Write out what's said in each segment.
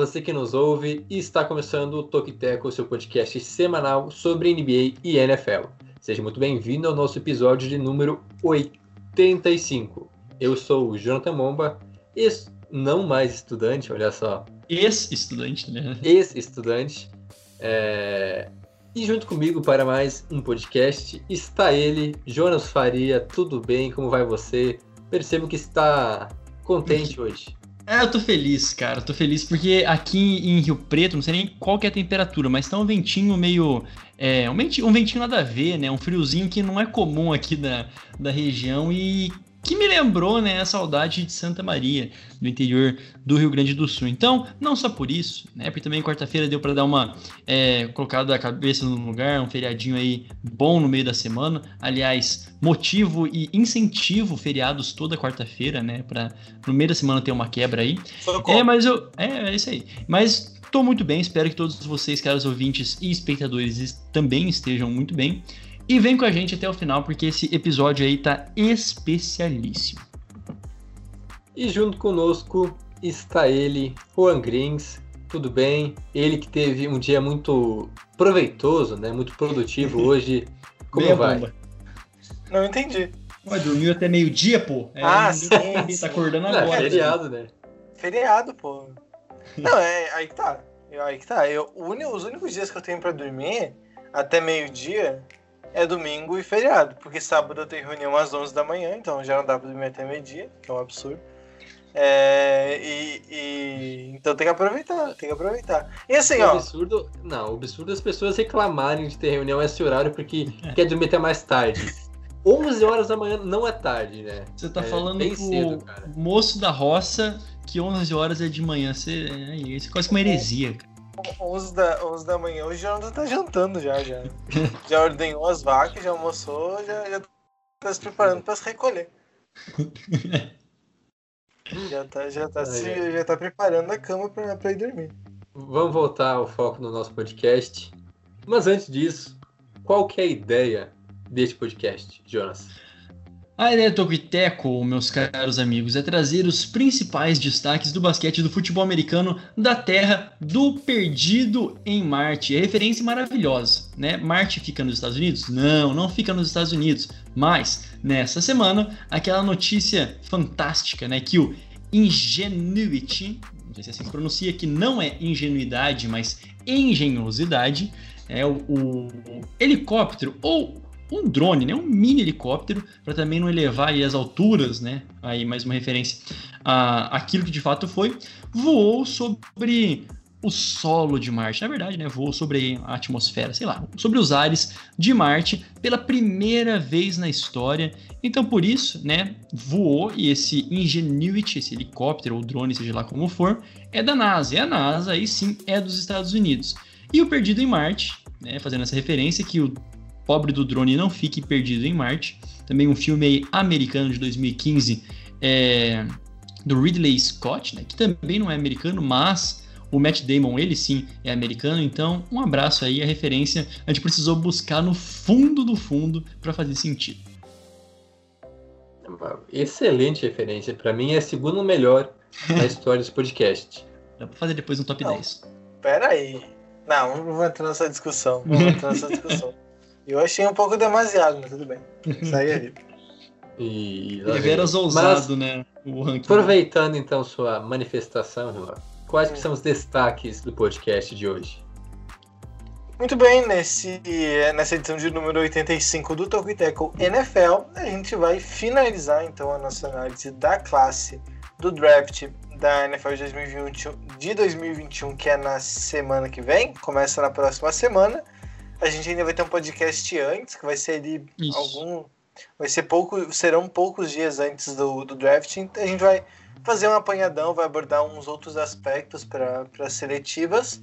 você que nos ouve, está começando o Toque Tackle, seu podcast semanal sobre NBA e NFL. Seja muito bem-vindo ao nosso episódio de número 85. Eu sou o Jonathan Momba, ex não mais estudante, olha só, Ex-estudante, né? ex-estudante. É, E junto comigo para mais um podcast está ele, Jonas Faria. Tudo bem? Como vai você? Percebo que está contente hoje. É, eu tô feliz, cara. Tô feliz porque aqui em Rio Preto, não sei nem qual que é a temperatura, mas tá um ventinho meio. É, um ventinho, um ventinho nada a ver, né? Um friozinho que não é comum aqui da, da região e que me lembrou, né, a saudade de Santa Maria, do interior do Rio Grande do Sul. Então, não só por isso, né? Porque também quarta-feira deu para dar uma é, colocada a cabeça no lugar, um feriadinho aí bom no meio da semana. Aliás, motivo e incentivo feriados toda quarta-feira, né? Para no meio da semana ter uma quebra aí. É, mas eu. É, é isso aí. Mas tô muito bem, espero que todos vocês, caros ouvintes e espectadores, es- também estejam muito bem. E vem com a gente até o final, porque esse episódio aí tá especialíssimo. E junto conosco está ele, Juan Grins. Tudo bem? Ele que teve um dia muito proveitoso, né? Muito produtivo hoje. Como Meia vai? bomba. Não entendi. Ué, dormiu até meio-dia, pô? É, Ah, sim, sim. Tá acordando Não, agora. feriado, né? Feriado, pô. Não, é aí que tá. Aí que tá. Eu, os únicos dias que eu tenho pra dormir, até meio-dia, é domingo e feriado. Porque sábado eu tenho reunião às 11 da manhã, então já não dá pra dormir até meio-dia, que é um absurdo. É, e, e- então tem que aproveitar, tem que aproveitar. E assim, O ó, absurdo, não, o absurdo é as pessoas reclamarem de ter reunião esse horário porque quer dormir até mais tarde. 11 horas da manhã não é tarde, né? Você tá É, falando bem pro cedo, cara. moço da roça que 11 horas é de manhã. Você, é, isso é quase que uma heresia, cara. 11 da, 11 da manhã, hoje já não tá jantando já, já. Já ordenhou as vacas, já almoçou, já, já tá se preparando pra se recolher. Já tá, já tá, se, já tá preparando a cama pra, pra ir dormir. Vamos voltar ao foco no nosso podcast. Mas antes disso, qual que é a ideia deste podcast, Jonas? A ideia do Toquiteco, meus caros amigos, é trazer os principais destaques do basquete do futebol americano da terra do perdido em Marte. É referência maravilhosa, né? Marte fica nos Estados Unidos? Não, não fica nos Estados Unidos. Mas, nessa semana, aquela notícia fantástica, né? Que o Ingenuity, não sei se assim se pronuncia, que não é ingenuidade, mas engenhosidade, é o, o helicóptero ou um drone, né, um mini helicóptero, para também não elevar aí as alturas, né, aí mais uma referência a aquilo que de fato foi, voou sobre o solo de Marte, na verdade, né, voou sobre a atmosfera, sei lá, sobre os ares de Marte pela primeira vez na história. Então, por isso, né, voou e esse Ingenuity, esse helicóptero ou drone, seja lá como for, é da NASA. E a NASA, aí sim, é dos Estados Unidos. E o Perdido em Marte, né, fazendo essa referência que o pobre do drone não fique perdido em Marte. Também um filme americano de 2015 é, do Ridley Scott, né, que também não é americano, mas o Matt Damon, ele sim é americano, então um abraço aí, a referência a gente precisou buscar no fundo do fundo para fazer sentido. Excelente referência. Pra mim é a segunda melhor da história desse podcast. Dá pra fazer depois um top Não. 10. Pera aí. Não, não vou entrar nessa discussão. Não vou entrar nessa discussão. Eu achei um pouco demasiado, mas tudo bem. Segue aí. E vem. Deveras Mas, ousado, né? O ranking. aproveitando então sua manifestação, Juan, quais que são os destaques do podcast de hoje? Muito bem, nesse, nessa edição de número 85 do Tocoiteco NFL, a gente vai finalizar então a nossa análise da classe do draft da NFL de 2021, de 2021, que é na semana que vem, começa na próxima semana. A gente ainda vai ter um podcast antes, que vai ser ali Isso. algum. Vai ser pouco, serão poucos dias antes do, do draft. Então a gente vai fazer um apanhadão, vai abordar uns outros aspectos para as seletivas.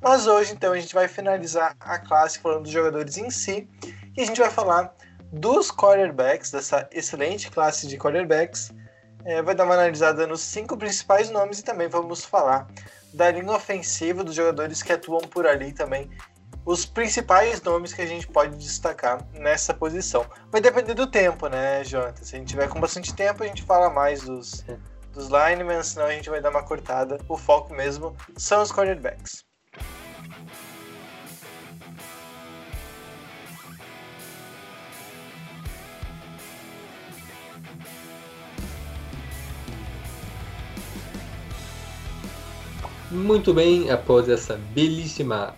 Mas hoje, então, a gente vai finalizar a classe falando dos jogadores em si. E a gente vai falar dos quarterbacks, dessa excelente classe de quarterbacks. É, vai dar uma analisada nos cinco principais nomes e também vamos falar da linha ofensiva dos jogadores que atuam por ali também. Os principais nomes que a gente pode destacar nessa posição. Vai depender do tempo, né, Jonathan? Se a gente tiver com bastante tempo, a gente fala mais dos, dos linemen, senão a gente vai dar uma cortada. O foco mesmo são os quarterbacks. Muito bem, após essa belíssima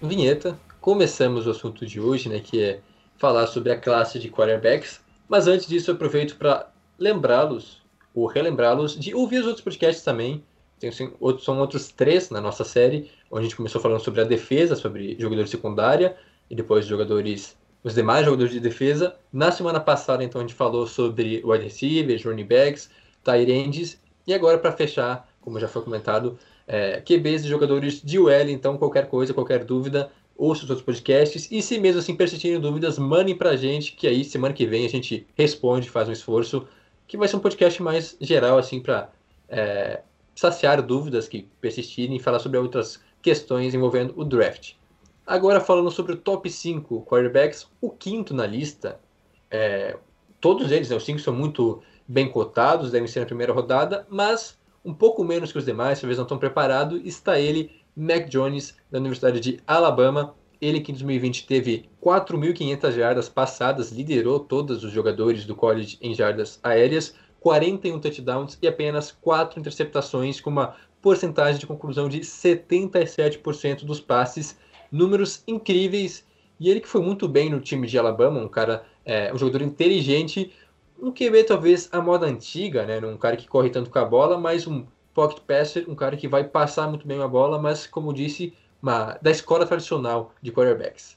vinheta, começamos o assunto de hoje, né, que é falar sobre a classe de quarterbacks. Mas antes disso, aproveito para lembrá-los, ou relembrá-los, de ouvir os outros podcasts também. Tem, outros, são outros três na nossa série, onde a gente começou falando sobre a defesa, sobre jogadores secundária, e depois jogadores, os demais jogadores de defesa. Na semana passada, então, a gente falou sobre wide receivers, running backs, tight ends, e agora, para fechar, como já foi comentado, é, QBs de jogadores de UL, então qualquer coisa, qualquer dúvida, ouça os outros podcasts. E se mesmo assim persistirem dúvidas, mandem pra gente, que aí semana que vem a gente responde, faz um esforço, que vai ser um podcast mais geral, assim, para é, saciar dúvidas que persistirem e falar sobre outras questões envolvendo o draft. Agora falando sobre o top 5 quarterbacks, o quinto na lista, é, todos eles, né, os cinco são muito bem cotados, devem ser na primeira rodada, mas um pouco menos que os demais, talvez não tão preparado, está ele, Mac Jones, da Universidade de Alabama. Ele que em 2020 teve 4.500 jardas passadas, liderou todos os jogadores do college em jardas aéreas, 41 touchdowns e apenas 4 interceptações, com uma porcentagem de conclusão de 77% dos passes. Números incríveis. E ele que foi muito bem no time de Alabama, um cara, é, um jogador inteligente, um QB talvez a moda antiga, né? Um cara que corre tanto com a bola, mas um pocket passer, um cara que vai passar muito bem a bola, mas como disse, uma, da escola tradicional de quarterbacks.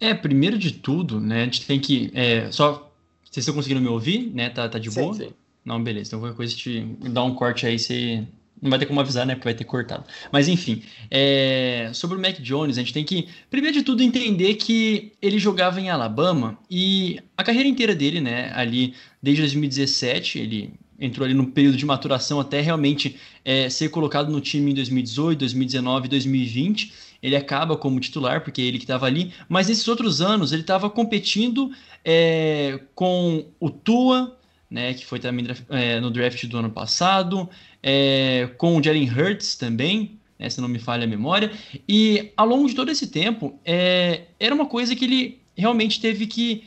É, primeiro de tudo, né? A gente tem que. É, só. Vocês estão conseguindo me ouvir, né? Tá, tá de boa? Sim, sim. Não, beleza. Então qualquer coisa te dá um corte aí, você não vai ter como avisar, né? Porque vai ter cortado. Mas enfim, é... sobre o Mac Jones, a gente tem que, primeiro de tudo, entender que ele jogava em Alabama e a carreira inteira dele, né? Ali desde 2017, ele entrou ali no período de maturação até realmente é, ser colocado no time em 2018, 2019, 2020. Ele acaba como titular, porque é ele que estava ali, mas nesses outros anos ele estava competindo é, com o Tua, né, que foi também é, no draft do ano passado, é, com o Jalen Hurts também, né, se não me falha a memória, e ao longo de todo esse tempo, é, era uma coisa que ele realmente teve que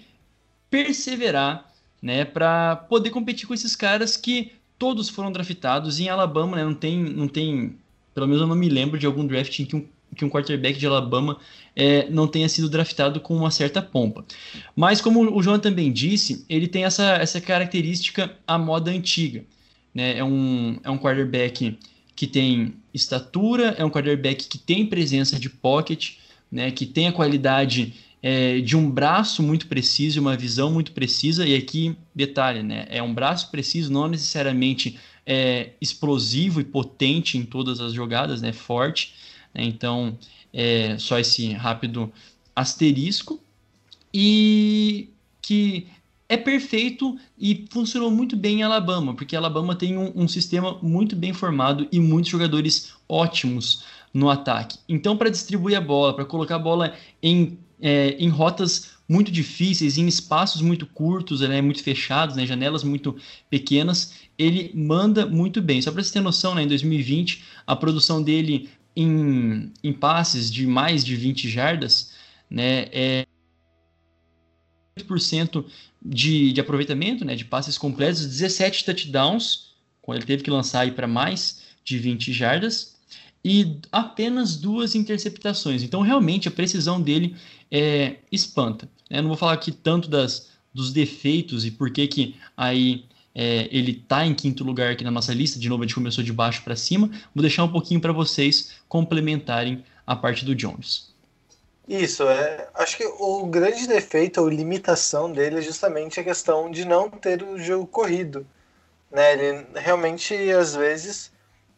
perseverar né, para poder competir com esses caras que todos foram draftados em Alabama, né, não tem, não tem, pelo menos eu não me lembro de algum draft em que um que um quarterback de Alabama é, não tenha sido draftado com uma certa pompa. Mas como o João também disse, ele tem essa, essa característica à moda antiga. Né? É, um, é um quarterback que tem estatura, é um quarterback que tem presença de pocket, né? que tem a qualidade é, de um braço muito preciso uma visão muito precisa. E aqui, detalhe, né? é um braço preciso, não necessariamente é, explosivo e potente em todas as jogadas, né? forte? Então, é só esse rápido asterisco. E que é perfeito e funcionou muito bem em Alabama, porque Alabama tem um, um sistema muito bem formado e muitos jogadores ótimos no ataque. Então, para distribuir a bola, para colocar a bola em, é, em rotas muito difíceis, em espaços muito curtos, né, muito fechados, né, janelas muito pequenas, ele manda muito bem. Só para você ter noção, né, em 2020, a produção dele em, em passes de mais de 20 jardas, né, é 8% de, de aproveitamento, né, de passes completos, 17 touchdowns, quando ele teve que lançar para mais de 20 jardas, e apenas duas interceptações. Então, realmente, a precisão dele é, espanta. Eu não vou falar aqui tanto das, dos defeitos e por que, que aí é, ele está em quinto lugar aqui na nossa lista. De novo, a gente começou de baixo para cima. Vou deixar um pouquinho para vocês complementarem a parte do Jones. Isso, é, acho que o grande defeito ou limitação dele é justamente a questão de não ter o jogo corrido. Né? Ele realmente, às vezes,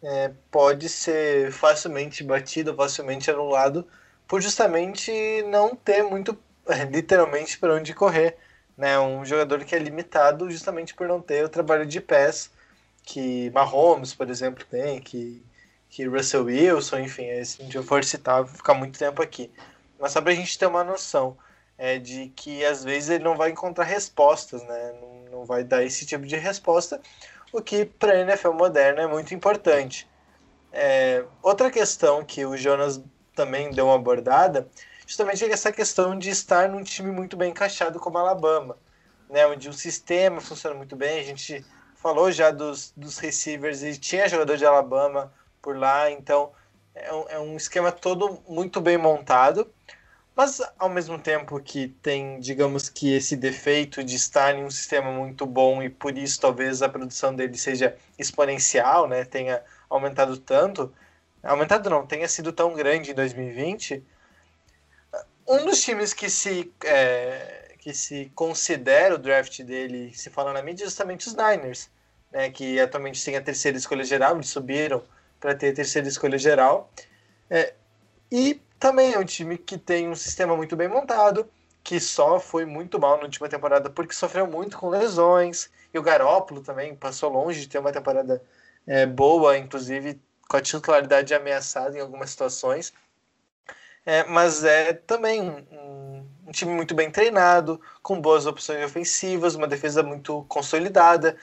é, pode ser facilmente batido, facilmente anulado, por justamente não ter muito literalmente para onde correr. Né? Um jogador que é limitado justamente por não ter o trabalho de pés que Mahomes, por exemplo, tem, que, que Russell Wilson, enfim, se a gente for citar, vou ficar muito tempo aqui. Mas só para a gente ter uma noção é, de que às vezes ele não vai encontrar respostas, né? não, não vai dar esse tipo de resposta, o que para a NFL moderna é muito importante. É, outra questão que o Jonas também deu uma abordada, justamente essa questão de estar num time muito bem encaixado como Alabama, né, onde o sistema funciona muito bem. A gente falou já dos, dos receivers e tinha jogador de Alabama por lá, então é um, é um esquema todo muito bem montado. Mas ao mesmo tempo que tem, digamos que esse defeito de estar em um sistema muito bom e por isso talvez a produção dele seja exponencial, né, tenha aumentado tanto, aumentado não, tenha sido tão grande em 2020, um dos times que se, é, que se considera o draft dele, se fala na mídia, é justamente os Niners, né, que atualmente tem a terceira escolha geral, eles subiram para ter a terceira escolha geral. É, e também é um time que tem um sistema muito bem montado, que só foi muito mal na última temporada porque sofreu muito com lesões. E o Garópolo também passou longe de ter uma temporada é, boa, inclusive com a titularidade ameaçada em algumas situações. É, mas é também um, um, time muito bem treinado, com boas opções ofensivas, uma defesa muito consolidada.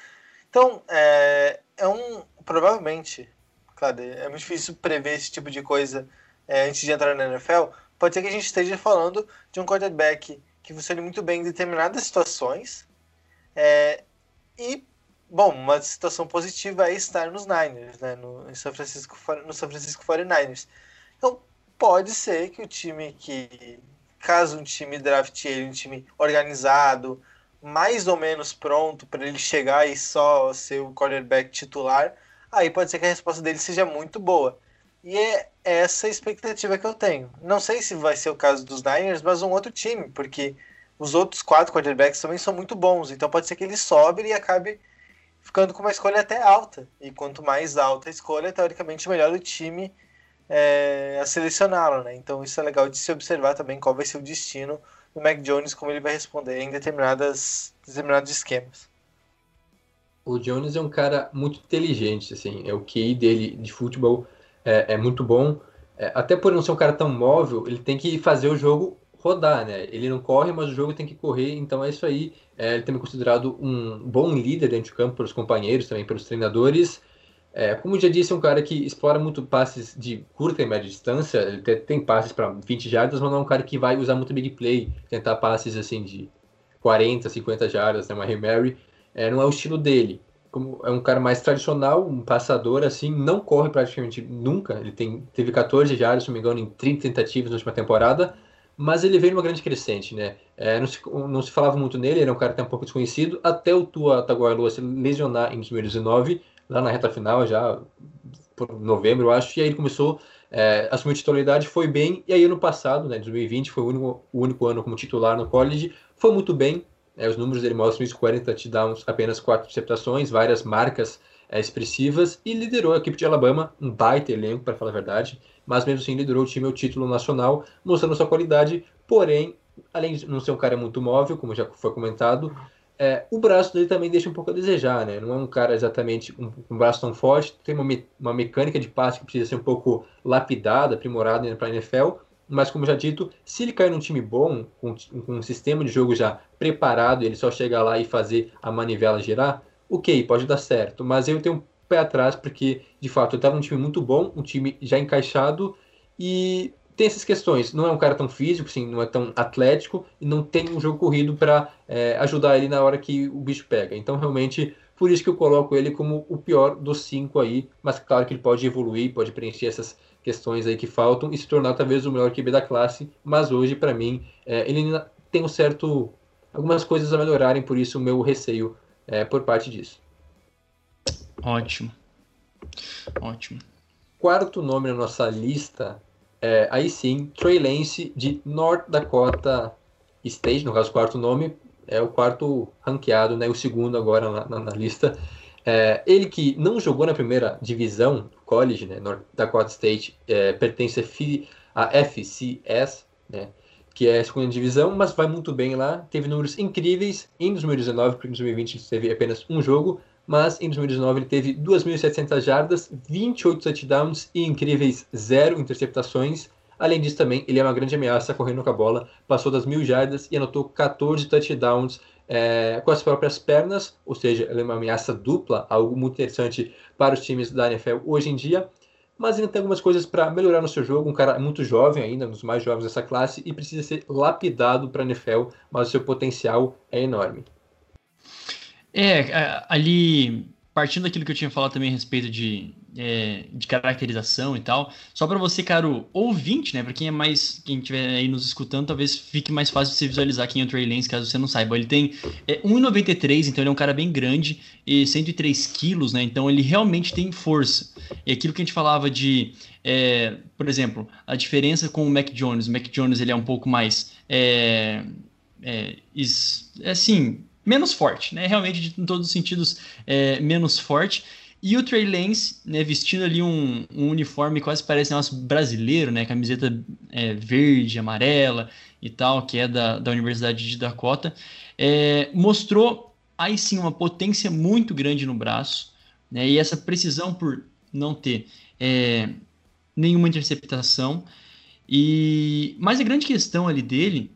Então, é, é um. Provavelmente, claro, é muito difícil prever esse tipo de coisa é, antes de entrar na NFL. Pode ser que a gente esteja falando de um quarterback que funcione muito bem em determinadas situações. É, e, bom, uma situação positiva é estar nos Niners, né, no, São Francisco, no São Francisco 49ers. Então, pode ser que o time que, caso um time draft ele, um time organizado, mais ou menos pronto para ele chegar e só ser o quarterback titular, aí pode ser que a resposta dele seja muito boa. E é essa a expectativa que eu tenho. Não sei se vai ser o caso dos Niners, mas um outro time, porque os outros quatro quarterbacks também são muito bons. Então pode ser que ele sobe e acabe ficando com uma escolha até alta. E quanto mais alta a escolha, teoricamente melhor o time é, a selecioná-lo, né? Então isso é legal de se observar também qual vai ser o destino do Mac Jones, como ele vai responder em determinadas, determinados esquemas. O Jones é um cara muito inteligente, assim, é o QI dele de futebol é, é muito bom. É, até por não ser um cara tão móvel, ele tem que fazer o jogo rodar, né? Ele não corre, mas o jogo tem que correr, então é isso aí. É, ele também é considerado um bom líder dentro de campo pelos companheiros, também pelos treinadores. É, como já disse, é um cara que explora muito passes de curta e média distância. Ele tem, passes para 20 jardas, mas não é um cara que vai usar muito big play, tentar passes assim de 40, 50 jardas, né, uma Mary. É, não é o estilo dele. Como é um cara mais tradicional, um passador assim, não corre praticamente nunca. Ele tem, teve 14 jardas, se não me engano, em 30 tentativas na última temporada, mas ele veio numa grande crescente, né? É, não, se, não se falava muito nele, ele é um cara até um pouco desconhecido, até o Tua Tagovailoa se lesionar em 2019 lá na reta final, já por novembro, eu acho, e aí ele começou é, assumir titularidade, foi bem, e aí ano passado, né, 2020, foi o único, o único ano como titular no college, foi muito bem, é, os números dele mostram isso, 40 touchdowns, apenas 4 interceptações, várias marcas é, expressivas, e liderou a equipe de Alabama, um baita elenco, para falar a verdade, mas mesmo assim liderou o time ao título nacional, mostrando sua qualidade, porém, além de não ser um cara muito móvel, como já foi comentado, é, o braço dele também deixa um pouco a desejar, né? Não é um cara exatamente um, um braço tão forte, tem uma, me, uma mecânica de passe que precisa ser um pouco lapidada, aprimorada para a NFL, mas como já dito, se ele cair num time bom, com, com, um sistema de jogo já preparado, ele só chegar lá e fazer a manivela girar, ok, pode dar certo, mas eu tenho um pé atrás porque, de fato, eu estava num time muito bom, um time já encaixado e tem essas questões. Não é um cara tão físico, assim, não é tão atlético e não tem um jogo corrido para é, ajudar ele na hora que o bicho pega. Então, realmente, por isso que eu coloco ele como o pior dos cinco aí. Mas claro que ele pode evoluir, pode preencher essas questões aí que faltam e se tornar talvez o melhor QB da classe. Mas hoje, para mim, é, ele ainda tem um certo. algumas coisas a melhorarem, por isso o meu receio é, por parte disso. Ótimo. Ótimo. Quarto nome na nossa lista é, aí sim, Trey Lance de North Dakota State, no caso, quarto nome, é o quarto ranqueado, né, o segundo agora na, na, na lista. É, ele que não jogou na primeira divisão college, né, North Dakota State, é, pertence a FCS, né, que é a segunda divisão, mas vai muito bem lá. Teve números incríveis em 2019, porque em 2020 teve apenas um jogo, mas em 2019 ele teve 2.700 jardas, 28 touchdowns e incríveis zero interceptações. Além disso, também ele é uma grande ameaça correndo com a bola, passou das mil jardas e anotou 14 touchdowns é, com as próprias pernas, ou seja, ele é uma ameaça dupla, algo muito interessante para os times da NFL hoje em dia. Mas ainda tem algumas coisas para melhorar no seu jogo. Um cara muito jovem ainda, um dos mais jovens dessa classe, e precisa ser lapidado para a NFL, mas o seu potencial é enorme. É, ali, partindo daquilo que eu tinha falado também a respeito de, é, de caracterização e tal, só para você, caro ouvinte, né, para quem é mais, quem estiver aí nos escutando, talvez fique mais fácil você visualizar quem é o Trey Lance, caso você não saiba. Ele tem é, 1,93, então ele é um cara bem grande, e 103 quilos, né, então ele realmente tem força. E aquilo que a gente falava de, é, por exemplo, a diferença com o Mac Jones, o Mac Jones ele é um pouco mais, é, é, is, é assim, menos forte, né? Realmente, em todos os sentidos, é, menos forte. E o Trey Lance, né, vestindo ali um, um uniforme quase parece nosso brasileiro, né? Camiseta é, verde, amarela e tal, que é da, da Universidade de Dakota, é, mostrou aí sim uma potência muito grande no braço, né? E essa precisão por não ter é, nenhuma interceptação. E mas a grande questão ali dele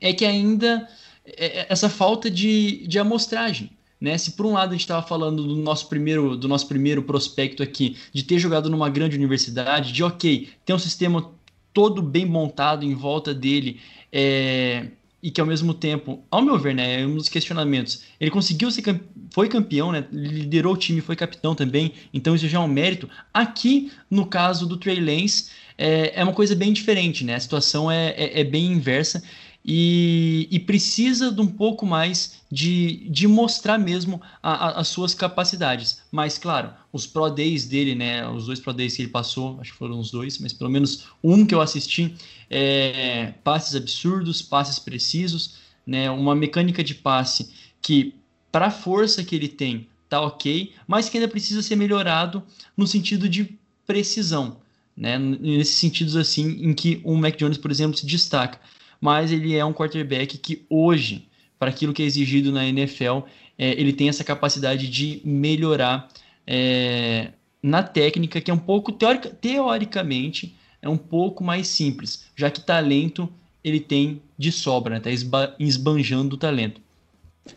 é que ainda essa falta de, de amostragem. Né? Se por um lado a gente estava falando do nosso primeiro do nosso primeiro prospecto aqui, de ter jogado numa grande universidade, de ok, ter um sistema todo bem montado em volta dele, é, e que ao mesmo tempo, ao meu ver, né, é um dos questionamentos, ele conseguiu ser foi campeão, né, liderou o time, foi capitão também, então isso já é um mérito. Aqui, no caso do Trey Lance, é, é uma coisa bem diferente, né, a situação é, é, é bem inversa, e, e, precisa de um pouco mais de, de mostrar mesmo a, a, as suas capacidades. Mas, claro, os Pro Days dele, né, os dois Pro Days que ele passou, acho que foram os dois, mas pelo menos um que eu assisti, é, passes absurdos, passes precisos, né, uma mecânica de passe que, para a força que ele tem, tá ok, mas que ainda precisa ser melhorado no sentido de precisão. Né, nesses sentidos assim em que o Mac Jones, por exemplo, se destaca mas ele é um quarterback que hoje, para aquilo que é exigido na NFL, é, ele tem essa capacidade de melhorar é, na técnica, que é um pouco, teórica, teoricamente, é um pouco mais simples, já que talento ele tem de sobra, está né? Tá esbanjando o talento.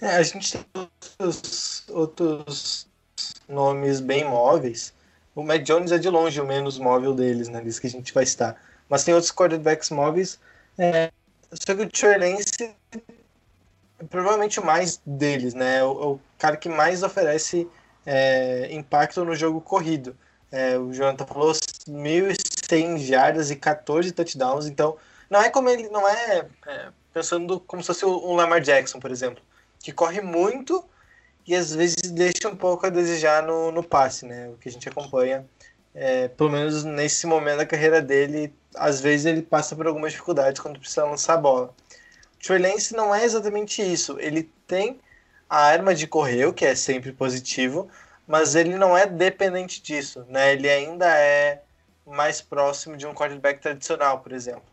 É, a gente tem outros, outros nomes bem móveis. O Matt Jones é de longe o menos móvel deles, né? Diz que a gente vai estar. Mas tem outros quarterbacks móveis. É, só que o Lance é provavelmente o mais deles, né? O, o cara que mais oferece é, impacto no jogo corrido. É, o Jonathan falou 1.100 jardas e 14 touchdowns, então não é como ele, não é, é pensando como se fosse o, Lamar Jackson, por exemplo, que corre muito e às vezes deixa um pouco a desejar no, no passe, né? O que a gente acompanha, é, pelo menos nesse momento da carreira dele, às vezes ele passa por algumas dificuldades quando precisa lançar a bola. O Trey Lance não é exatamente isso. Ele tem a arma de correr, o que é sempre positivo, mas ele não é dependente disso, né? Ele ainda é mais próximo de um quarterback tradicional, por exemplo.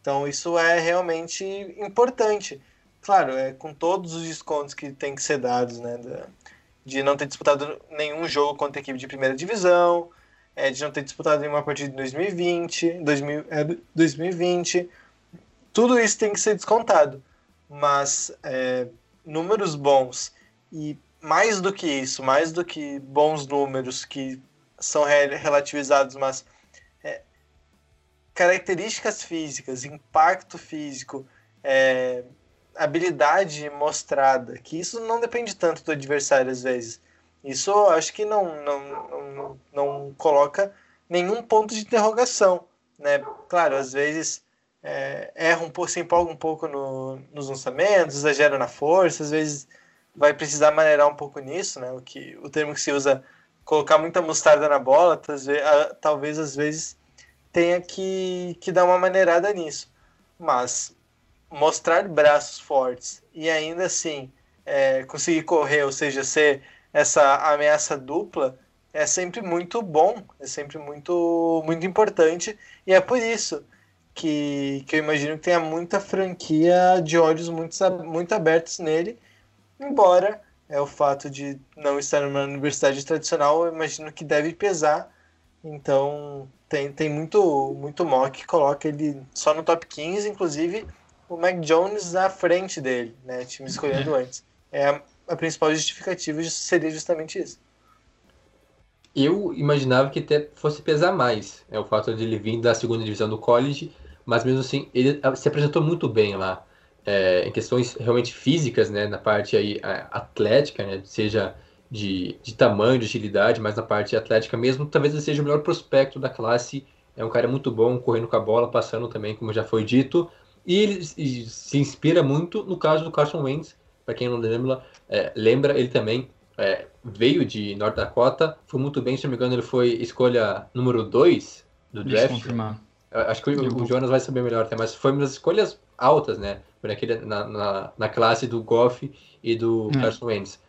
Então isso é realmente importante. Claro, é com todos os descontos que tem que ser dados, né? De não ter disputado nenhum jogo contra a equipe de primeira divisão, é, de não ter disputado nenhuma partida em 2020, 2000, é, 2020. Tudo isso tem que ser descontado. Mas é, números bons e mais do que isso, mais do que bons números que são relativizados, mas é, características físicas, impacto físico, é, habilidade mostrada, que isso não depende tanto do adversário às vezes. Isso acho que não, não, não, não coloca nenhum ponto de interrogação. Né? Claro, às vezes é, erra um pouco, se empolga um pouco no, nos lançamentos, exagera na força, às vezes vai precisar maneirar um pouco nisso, né? O, que, o termo que se usa colocar muita mostarda na bola, talvez às vezes tenha que, que dar uma maneirada nisso. Mas mostrar braços fortes e ainda assim é, conseguir correr, ou seja, ser essa ameaça dupla é sempre muito bom, é sempre muito, muito importante, e é por isso que, que eu imagino que tenha muita franquia de olhos muito, muito abertos nele, embora é o fato de não estar numa universidade tradicional, eu imagino que deve pesar. Então tem, tem muito, muito mock que coloca ele só no top 15, inclusive o Mac Jones na frente dele, né? Time escolhendo É. antes. É a, principal justificativa seria justamente isso. Eu imaginava que até fosse pesar mais, é o fato de ele vir da segunda divisão do college, mas mesmo assim ele se apresentou muito bem lá, é, em questões realmente físicas, né, na parte aí atlética, né, seja de, de tamanho, de agilidade, mas na parte atlética mesmo, talvez ele seja o melhor prospecto da classe, é um cara muito bom, correndo com a bola, passando também, como já foi dito, e ele se inspira muito no caso do Carson Wentz, para quem não lembra, é, lembra ele também é, veio de North Dakota, foi muito bem, se não me engano, ele foi escolha número 2 do draft. confirmar. Acho que o, o Jonas vai saber melhor até, mas foi uma das escolhas altas, né? Por aquele, na, na, na classe do Goff e do É. Carson Wentz.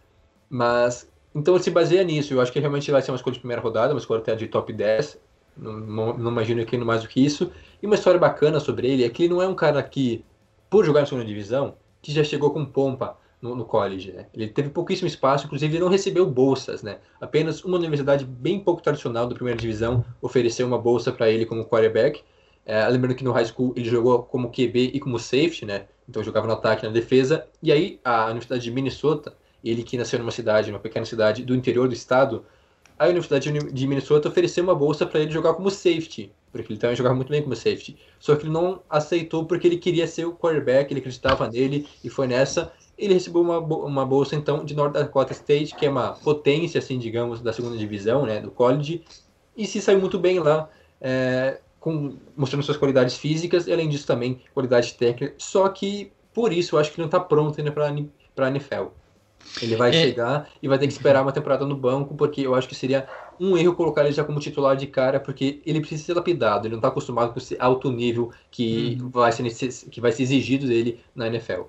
Mas, então ele se baseia nisso. Eu acho que realmente vai ser uma escolha de primeira rodada, uma escolha até de top 10. Não, não, não imagino que mais do que isso. E uma história bacana sobre ele é que ele não é um cara que, por jogar na segunda divisão, que já chegou com pompa no, no college, né? Ele teve pouquíssimo espaço, inclusive ele não recebeu bolsas, né? Apenas uma universidade bem pouco tradicional da primeira divisão ofereceu uma bolsa para ele como quarterback. É, lembrando que no high school ele jogou como QB e como safety, né? Então jogava no ataque e na defesa. E aí a Universidade de Minnesota, ele que nasceu numa cidade, numa pequena cidade do interior do estado, a Universidade de Minnesota ofereceu uma bolsa para ele jogar como safety, porque ele também jogava muito bem como safety. Só que ele não aceitou porque ele queria ser o quarterback, ele acreditava nele e foi nessa. Ele recebeu uma, uma bolsa então de North Dakota State, que é uma potência, assim, digamos, da segunda divisão, né, do college, e se saiu muito bem lá, é, com, mostrando suas qualidades físicas e além disso também qualidade técnica. Só que por isso eu acho que ele não está pronto ainda para a NFL. Ele vai É. chegar e vai ter que esperar uma temporada no banco, porque eu acho que seria um erro colocar ele já como titular de cara, porque ele precisa ser lapidado, ele não está acostumado com esse alto nível que, Uhum. vai ser, que vai ser exigido dele na NFL.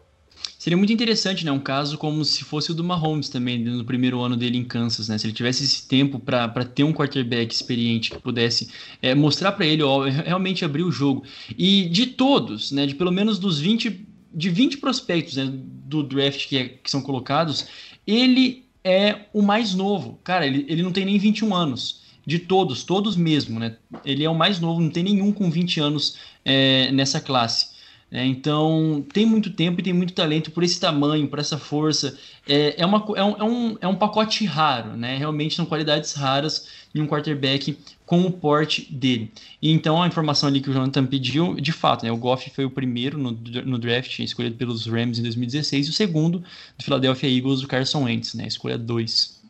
Seria muito interessante, né? Um caso como se fosse o do Mahomes também, no primeiro ano dele em Kansas, né? Se ele tivesse esse tempo para ter um quarterback experiente que pudesse é, mostrar para ele, ó, realmente abrir o jogo. E de todos, né? De pelo menos dos 20, de 20 prospectos né, do draft que, é- que são colocados, ele é o mais novo. Cara, ele, ele não tem nem 21 anos. De todos, todos mesmo, né? Ele é o mais novo, não tem nenhum com 20 anos é, nessa classe. É, então, tem muito tempo e tem muito talento por esse tamanho, por essa força. É, é, uma, é, um, é, um, é um pacote raro, né? Realmente são qualidades raras em um quarterback com o porte dele. E então, a informação ali que o Jonathan pediu, de fato, né? O Goff foi o primeiro no, no draft, escolhido pelos Rams em 2016, e o segundo do Philadelphia Eagles, o Carson Wentz, né? Escolha 2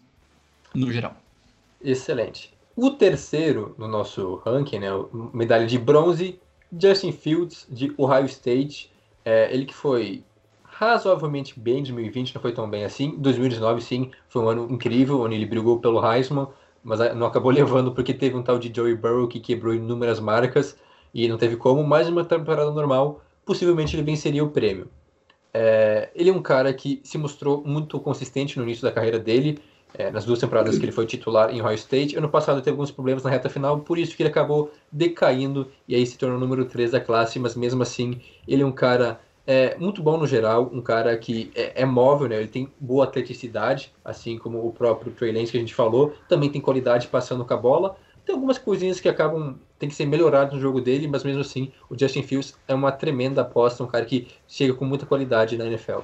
no geral. Excelente. O terceiro no nosso ranking, né, medalha de bronze, Justin Fields, de Ohio State. É, ele que foi razoavelmente bem em 2020, não foi tão bem assim. 2019, sim, foi um ano incrível, onde ele brigou pelo Heisman, mas ah, não acabou levando porque teve um tal de Joey Burrow que quebrou inúmeras marcas e não teve como. Mais uma temporada normal, possivelmente ele venceria o prêmio. É, ele é um cara que se mostrou muito consistente no início da carreira dele, é, nas duas temporadas que ele foi titular em Ohio State. Ano passado teve alguns problemas na reta final, por isso que ele acabou decaindo e aí se tornou o número 3 da classe, mas mesmo assim ele é um cara é, muito bom no geral, um cara que é, é móvel, né? ele tem boa atleticidade, assim como o próprio Trey Lance que a gente falou, também tem qualidade passando com a bola. Tem algumas coisinhas que acabam, tem que ser melhoradas no jogo dele, mas mesmo assim o Justin Fields é uma tremenda aposta, um cara que chega com muita qualidade na NFL.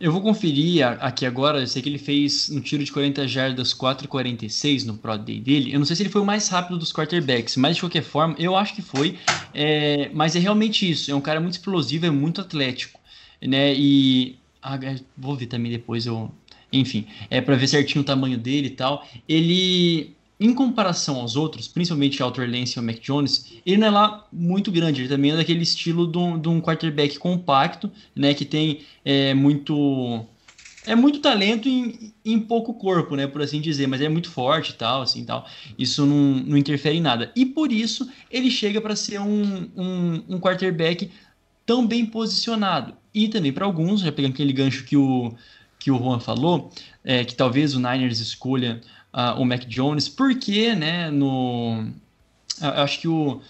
Eu vou conferir aqui agora, eu sei que ele fez no tiro de 40 jardas 4,46 no Pro Day dele. Eu não sei se ele foi o mais rápido dos quarterbacks, mas de qualquer forma, eu acho que foi. É, mas é realmente isso, é um cara muito explosivo, é muito atlético, né? E ah, vou ver também depois, eu, enfim, é para ver certinho o tamanho dele e tal. Ele em comparação aos outros, principalmente Trey Lance e ao Mac Jones, ele não é lá muito grande, ele também é daquele estilo de um, de um quarterback compacto, né, que tem é, muito é muito talento em, em pouco corpo, né, por assim dizer, mas é muito forte e tal, assim, tal. Isso não, não interfere em nada. E por isso ele chega para ser um, um, um quarterback tão bem posicionado. E também para alguns, já pegando aquele gancho que o que o Juan falou, é, que talvez o Niners escolha uh, o Mac Jones, porque, né, no acho que o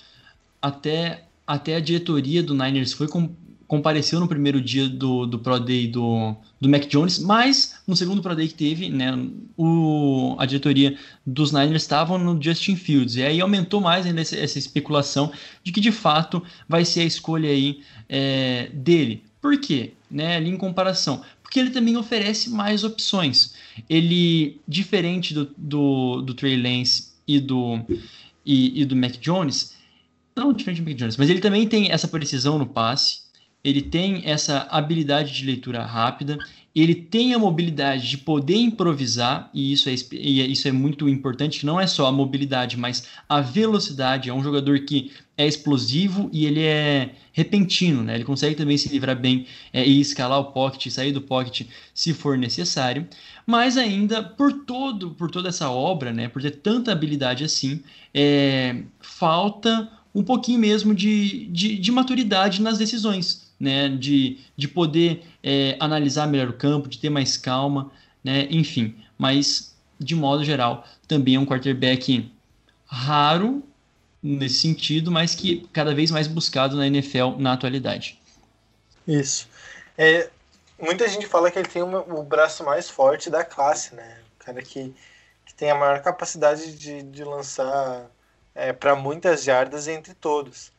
até até a diretoria do Niners foi com, compareceu no primeiro dia do, do Pro Day do, do Mac Jones, mas no segundo Pro Day que teve, né, o, a diretoria dos Niners estavam no Justin Fields, e aí aumentou mais ainda essa, essa especulação de que de fato vai ser a escolha aí é, dele. Por quê? Né, ali em comparação. Porque ele também oferece mais opções. Ele, diferente do, do, do Trey Lance e do, e, e do Mac Jones, não diferente do Mac Jones, mas ele também tem essa precisão no passe, ele tem essa habilidade de leitura rápida, ele tem a mobilidade de poder improvisar, e isso é, e isso é muito importante, não é só a mobilidade, mas a velocidade. É um jogador que é explosivo e ele é repentino, né? Ele consegue também se livrar bem é, e escalar o pocket, sair do pocket se for necessário. Mas ainda por todo, por toda essa obra, né? Por ter tanta habilidade assim, é, falta um pouquinho mesmo de, de, de maturidade nas decisões né, de, de poder é, analisar melhor o campo, de ter mais calma, né, enfim. Mas, de modo geral, também é um quarterback raro nesse sentido, mas que cada vez mais buscado na NFL na atualidade. Isso. É, muita gente fala que ele tem uma, o braço mais forte da classe, né? O cara que, que tem a maior capacidade de, de lançar é, para muitas jardas entre todos.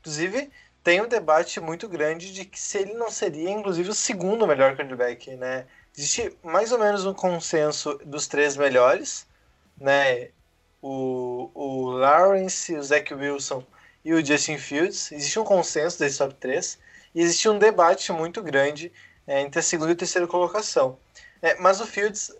Inclusive, tem um debate muito grande de que se ele não seria, inclusive, o segundo melhor quarterback, né? Existe mais ou menos um consenso dos três melhores, né? O, o Lawrence, o Zach Wilson e o Justin Fields. Existe um consenso desse top 3 e existe um debate muito grande é, entre a segunda e a terceira colocação. É, mas o Fields,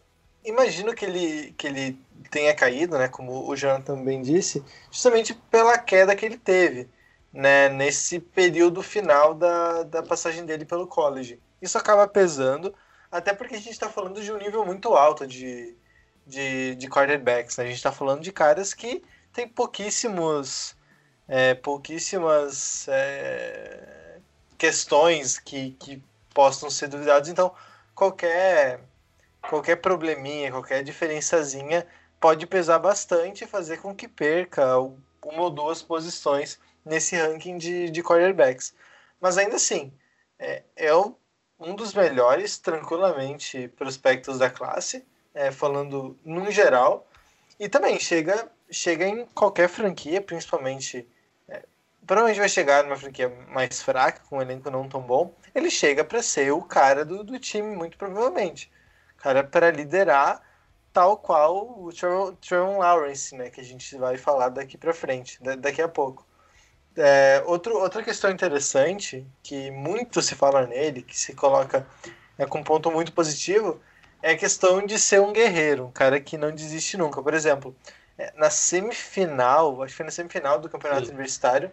imagino que ele, que ele tenha caído, né? Como o Jonathan também disse, justamente pela queda que ele teve né, nesse período final da, da passagem dele pelo college. Isso acaba pesando, até porque a gente está falando de um nível muito alto de, de, de quarterbacks. Né? A gente está falando de caras que tem pouquíssimos, é, pouquíssimas é, questões que, que possam ser duvidadas. Então, qualquer, qualquer probleminha, qualquer diferençazinha pode pesar bastante e fazer com que perca uma ou duas posições nesse ranking de, de quarterbacks. Mas ainda assim, é, é um dos melhores, tranquilamente, prospectos da classe, é, falando no geral. E também chega, chega em qualquer franquia, principalmente. É, provavelmente vai chegar numa franquia mais fraca, com um elenco não tão bom. Ele chega para ser o cara do, do time, muito provavelmente. Cara para liderar tal qual o Trevor Lawrence, né, que a gente vai falar daqui para frente, daqui a pouco. É, outro, outra questão interessante, que muito se fala nele, que se coloca é, com um ponto muito positivo, é questão de ser um guerreiro, um cara que não desiste nunca. Por exemplo, é, na semifinal, acho que foi na semifinal do campeonato Sim. universitário,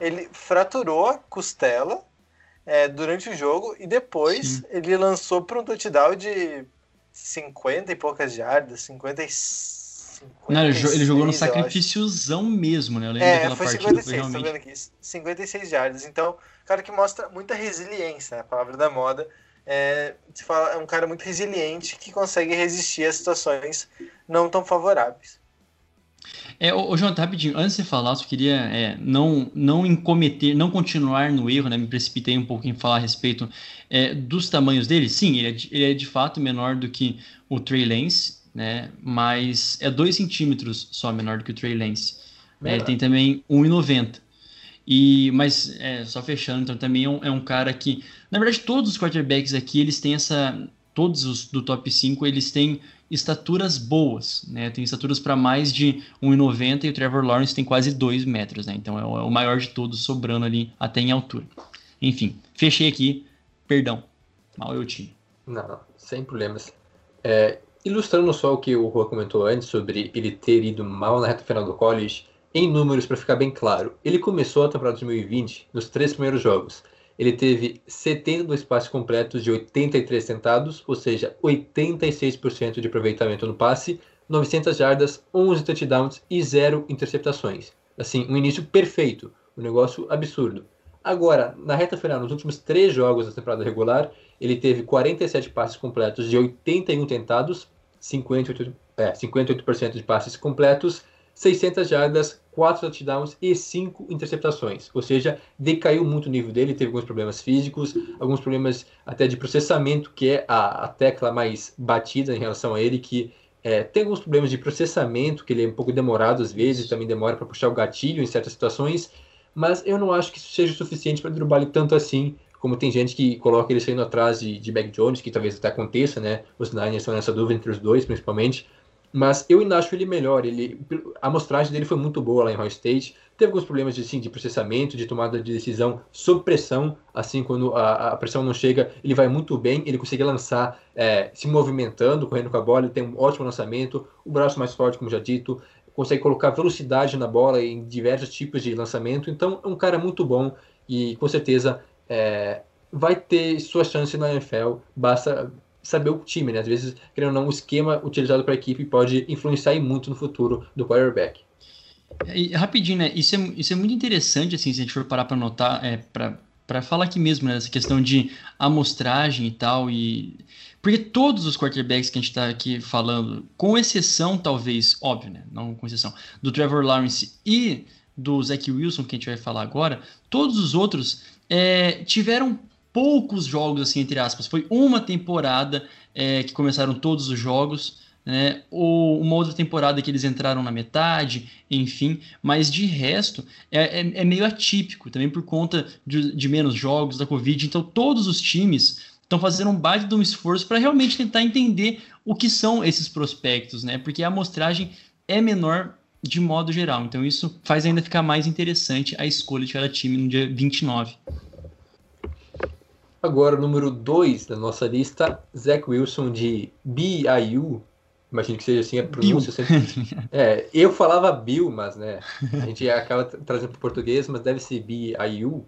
ele fraturou a costela é, durante o jogo e depois Sim. ele lançou para um touchdown de 50 e poucas jardas, 56 não, ele, jogou no sacrifíciozão mesmo, né? Eu lembro é, foi 56, foi realmente... tô vendo aqui. 56 jardas. Então, cara que mostra muita resiliência, né? a palavra da moda. É, fala, é um cara muito resiliente que consegue resistir a situações não tão favoráveis. É, ô, João, tá rapidinho, antes de falar, eu só queria é, não, não incometer, não continuar no erro, né? Me precipitei um pouco em falar a respeito é, dos tamanhos dele. Sim, ele é, de, ele é de fato menor do que o Trey Lance, né? Mas é 2 centímetros só menor do que o Trey Lance. É, ele tem também 1,90. E, mas, é, só fechando, então também é um, é um, cara que. Na verdade, todos os quarterbacks aqui, eles têm essa. Todos os do top 5, eles têm estaturas boas, né? Tem estaturas para mais de 1,90 e o Trevor Lawrence tem quase 2 metros, né? Então é o, é o maior de todos, sobrando ali até em altura. Enfim, fechei aqui. Perdão. Mal eu tinha. Não, sem problemas. É, Ilustrando só o que o Rua comentou antes sobre ele ter ido mal na reta final do college, em números para ficar bem claro, ele começou a temporada 2020 nos três primeiros jogos. Ele teve 72 passes completos de 83 tentados, ou seja, 86% de aproveitamento no passe, 900 jardas, 11 touchdowns e 0 interceptações. Assim, um início perfeito, um negócio absurdo. Agora, na reta final, nos últimos três jogos da temporada regular, ele teve 47 passes completos de 81 tentados, 58%, é, 58 de passes completos, 600 jardas, 4 touchdowns e 5 interceptações. Ou seja, decaiu muito o nível dele, teve alguns problemas físicos, alguns problemas até de processamento, que é a, a tecla mais batida em relação a ele, que é, tem alguns problemas de processamento, que ele é um pouco demorado às vezes, também demora para puxar o gatilho em certas situações, mas eu não acho que isso seja suficiente para derrubar ele tanto assim, como tem gente que coloca ele saindo atrás de, de Mac Jones, que talvez até aconteça, né? Os Niners estão nessa dúvida entre os dois, principalmente. Mas eu ainda acho ele melhor. Ele, a amostragem dele foi muito boa lá em Hall State. Teve alguns problemas de, assim, de processamento, de tomada de decisão sob pressão. Assim, quando a, a pressão não chega, ele vai muito bem. Ele consegue lançar é, se movimentando, correndo com a bola. Ele tem um ótimo lançamento. O braço mais forte, como já dito. Consegue colocar velocidade na bola em diversos tipos de lançamento. Então, é um cara muito bom. E com certeza é, vai ter sua chance na NFL, basta saber o time, né? Às vezes, querendo ou não, o esquema utilizado para a equipe pode influenciar muito no futuro do quarterback. Rapidinho, né? Isso é, isso é muito interessante, assim, se a gente for parar para notar, é, para falar aqui mesmo, né? Essa questão de amostragem e tal, e... Porque todos os quarterbacks que a gente está aqui falando, com exceção, talvez, óbvio, né? Não com exceção, do Trevor Lawrence e do Zach Wilson, que a gente vai falar agora, todos os outros é, tiveram poucos jogos, assim, entre aspas. Foi uma temporada é, que começaram todos os jogos, né? Ou uma outra temporada que eles entraram na metade, enfim. Mas de resto, é, é, é meio atípico, também por conta de, de, menos jogos da Covid. Então, todos os times estão fazendo um baita de um esforço para realmente tentar entender o que são esses prospectos, né? Porque a amostragem é menor de modo geral. Então, isso faz ainda ficar mais interessante a escolha de cada time no dia 29. Agora, número 2 da nossa lista, Zach Wilson de BIU. Imagino que seja assim a pronúncia. Sempre... É, eu falava Bill, mas né, a gente acaba trazendo para o português, mas deve ser BIU.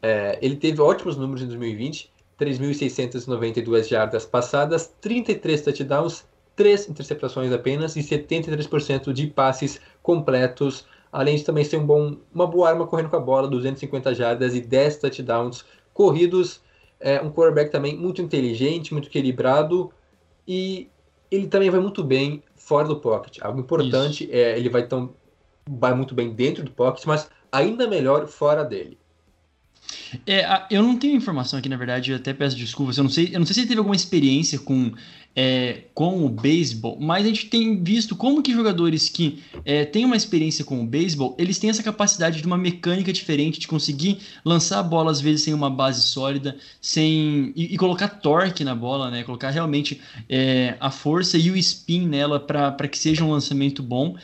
É, ele teve ótimos números em 2020, 3.692 jardas passadas, 33 touchdowns, 3 interceptações apenas e 73% de passes completos, além de também ser um bom, uma boa arma correndo com a bola, 250 jardas e 10 touchdowns corridos é um quarterback também muito inteligente, muito equilibrado e ele também vai muito bem fora do pocket. Algo importante Isso. é ele vai tão vai muito bem dentro do pocket, mas ainda melhor fora dele. É, eu não tenho informação aqui, na verdade, eu até peço desculpas. Eu não sei, eu não sei se ele teve alguma experiência com, é, com o beisebol, mas a gente tem visto como que jogadores que é, têm uma experiência com o beisebol, eles têm essa capacidade de uma mecânica diferente, de conseguir lançar a bola às vezes sem uma base sólida, sem e, e colocar torque na bola, né? Colocar realmente é, a força e o spin nela para que seja um lançamento bom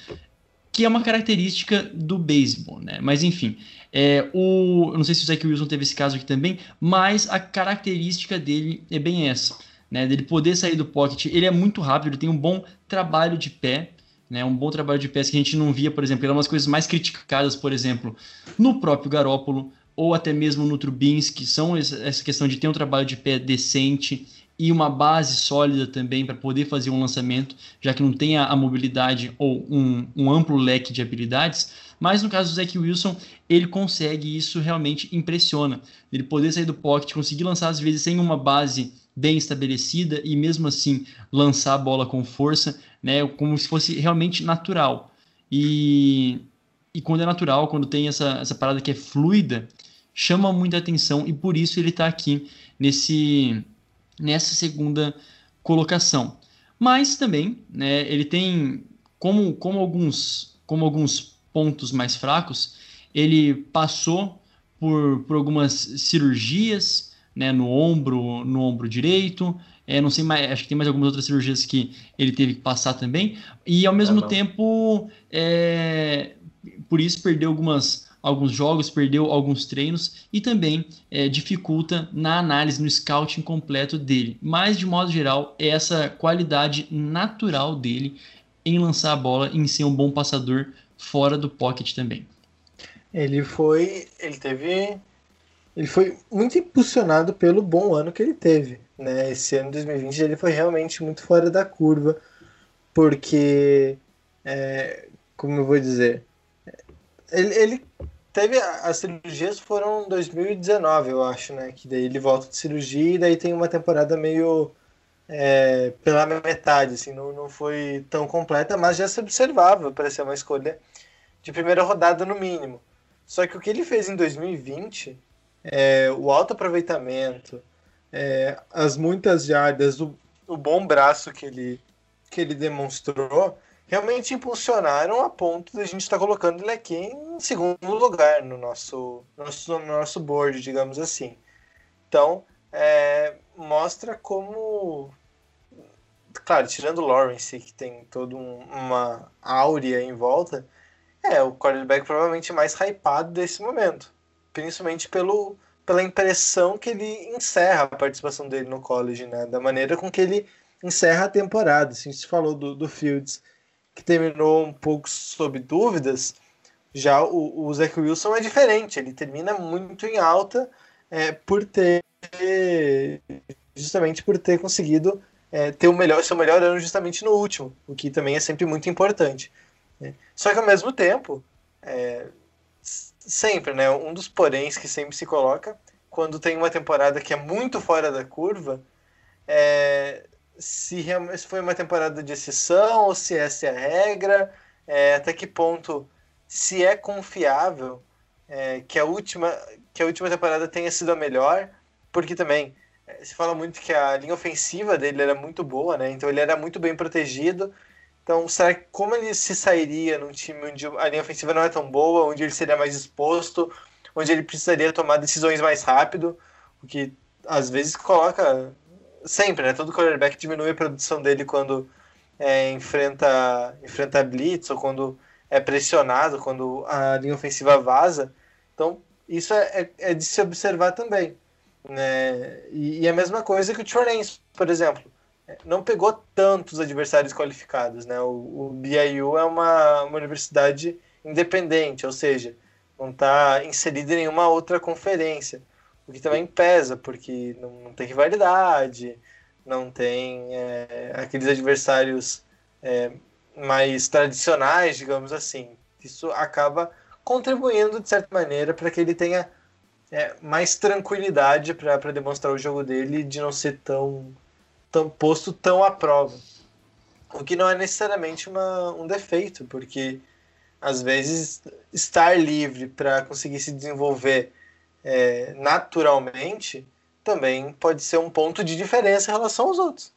que é uma característica do beisebol, né? Mas enfim, é, o, não sei se o Zach Wilson teve esse caso aqui também, mas a característica dele é bem essa, né? Dele poder sair do pocket, ele é muito rápido, ele tem um bom trabalho de pé, né? Um bom trabalho de pés que a gente não via, por exemplo, é uma das coisas mais criticadas, por exemplo, no próprio Garópolo ou até mesmo no Trubinsky, são essa questão de ter um trabalho de pé decente e uma base sólida também para poder fazer um lançamento, já que não tem a, a mobilidade ou um, um, amplo leque de habilidades. Mas no caso do Zach Wilson, ele consegue isso realmente impressiona. Ele poder sair do pocket, conseguir lançar às vezes sem uma base bem estabelecida e mesmo assim lançar a bola com força, né, como se fosse realmente natural. E, e quando é natural, quando tem essa, essa parada que é fluida, chama muita atenção e por isso ele está aqui nesse nessa segunda colocação. Mas também, né, ele tem como, como, alguns, como alguns pontos mais fracos, ele passou por, por algumas cirurgias né, no ombro, no ombro direito. É, não sei mais, acho que tem mais algumas outras cirurgias que ele teve que passar também. E ao mesmo tempo, é, por isso perdeu algumas alguns jogos, perdeu alguns treinos e também é, dificulta na análise, no scouting completo dele. Mas, de modo geral, é essa qualidade natural dele em lançar a bola, em ser um bom passador fora do pocket também. Ele foi, ele teve, ele foi muito impulsionado pelo bom ano que ele teve, né? Esse ano 2020 ele foi realmente muito fora da curva, porque, é, como eu vou dizer, ele, ele teve as cirurgias foram em 2019, eu acho, né? Que daí ele volta de cirurgia e daí tem uma temporada meio é, pela metade, assim, não, não foi tão completa, mas já se observava para ser uma escolha de primeira rodada no mínimo. Só que o que ele fez em 2020, é, o alto aproveitamento, é, as muitas jardas, o, o bom braço que ele, que ele demonstrou, realmente impulsionaram a ponto de a gente estar tá colocando ele aqui em segundo lugar no nosso, nosso, no nosso board, digamos assim. Então, é, mostra como. Claro, tirando o Lawrence, que tem toda um, uma áurea em volta, é o quarterback provavelmente mais hypado desse momento. Principalmente pelo, pela impressão que ele encerra a participação dele no college, né? Da maneira com que ele encerra a temporada. Assim, se falou do, do Fields, que terminou um pouco sob dúvidas, já o, o Zach Wilson é diferente. Ele termina muito em alta é, por ter justamente por ter conseguido é, ter o melhor, seu melhor ano justamente no último, o que também é sempre muito importante. Né? Só que ao mesmo tempo, é, sempre, né, um dos poréns que sempre se coloca quando tem uma temporada que é muito fora da curva, é, se, se foi uma temporada de exceção ou se essa é a regra, é, até que ponto se é confiável é, que a última que a última temporada tenha sido a melhor, porque também é, se fala muito que a linha ofensiva dele era muito boa, né? Então ele era muito bem protegido então, será que como ele se sairia num time onde a linha ofensiva não é tão boa, onde ele seria mais exposto, onde ele precisaria tomar decisões mais rápido, o que às vezes coloca sempre, né? Todo quarterback diminui a produção dele quando é, enfrenta enfrenta blitz ou quando é pressionado, quando a linha ofensiva vaza. Então, isso é, é, é de se observar também. Né? E, e, a mesma coisa que o Trey por exemplo não pegou tantos adversários qualificados, né? O, o BYU é uma, uma universidade independente, ou seja, não está inserido em nenhuma outra conferência, o que também pesa, porque não, não tem rivalidade, não tem é, aqueles adversários é, mais tradicionais, digamos assim. Isso acaba contribuindo, de certa maneira, para que ele tenha é, mais tranquilidade para demonstrar o jogo dele de não ser tão tão, posto tão à prova. O que não é necessariamente uma, um defeito, porque às vezes estar livre para conseguir se desenvolver é, naturalmente também pode ser um ponto de diferença em relação aos outros.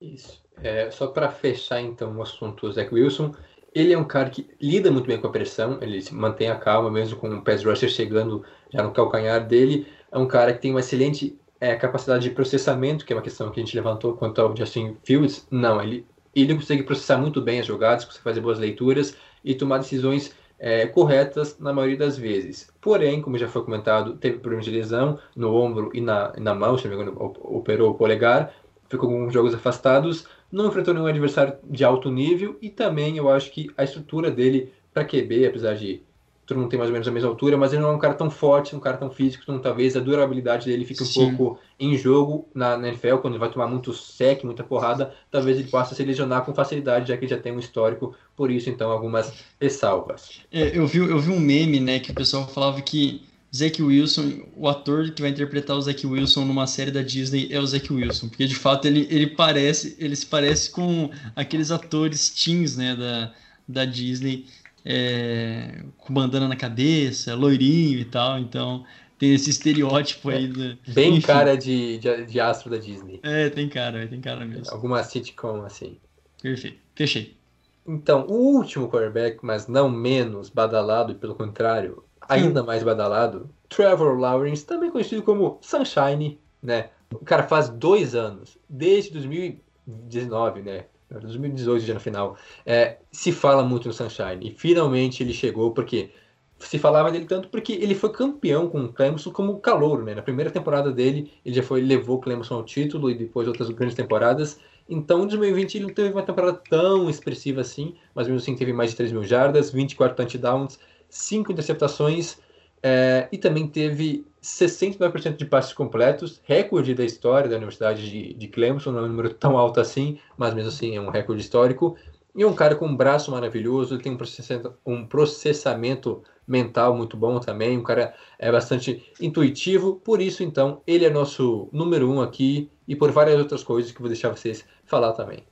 Isso. É, só para fechar então o assunto do Zach Wilson, ele é um cara que lida muito bem com a pressão, ele mantém a calma mesmo com o pass rusher chegando já no calcanhar dele. É um cara que tem uma excelente é, capacidade de processamento, que é uma questão que a gente levantou quanto ao Justin Fields, não, ele, ele consegue processar muito bem as jogadas, consegue fazer boas leituras e tomar decisões é, corretas na maioria das vezes. Porém, como já foi comentado, teve problemas de lesão no ombro e na, na mão, se não me engano, operou o polegar, ficou com alguns jogos afastados, não enfrentou nenhum adversário de alto nível e também eu acho que a estrutura dele para QB, apesar de todo mundo tem mais ou menos a mesma altura, mas ele não é um cara tão forte, um cara tão físico, então talvez a durabilidade dele fique um Sim. pouco em jogo na, na NFL, quando ele vai tomar muito sec, muita porrada, talvez ele possa se lesionar com facilidade, já que ele já tem um histórico, por isso então algumas ressalvas. É, eu, vi, eu vi um meme, né, que o pessoal falava que Zack Wilson, o ator que vai interpretar o Zack Wilson numa série da Disney é o Zack Wilson, porque de fato ele, ele parece, ele se parece com aqueles atores teens, né, da, da Disney, é, com bandana na cabeça, loirinho e tal, então tem esse estereótipo aí. Do... Bem Enfim. cara de, de, de, astro da Disney. É, tem cara, tem cara mesmo. Alguma sitcom assim. Perfeito, fechei. Então, o último quarterback, mas não menos badalado, e pelo contrário, ainda mais badalado, Trevor Lawrence, também conhecido como Sunshine, né? O cara faz dois anos, desde 2019, né? 2018 já no final, é, se fala muito no Sunshine. E finalmente ele chegou, porque se falava dele tanto porque ele foi campeão com o Clemson como calouro, né? Na primeira temporada dele, ele já foi levou o Clemson ao título e depois outras grandes temporadas. Então, em 2020 ele não teve uma temporada tão expressiva assim, mas mesmo assim teve mais de 3 mil jardas, 24 touchdowns, 5 interceptações é, e também teve 69% de passes completos, recorde da história da Universidade de, de Clemson, não é um número tão alto assim, mas mesmo assim é um recorde histórico. E um cara com um braço maravilhoso, ele tem um processamento, um processamento mental muito bom também, um cara é bastante intuitivo, por isso então ele é nosso número um aqui e por várias outras coisas que vou deixar vocês falar também.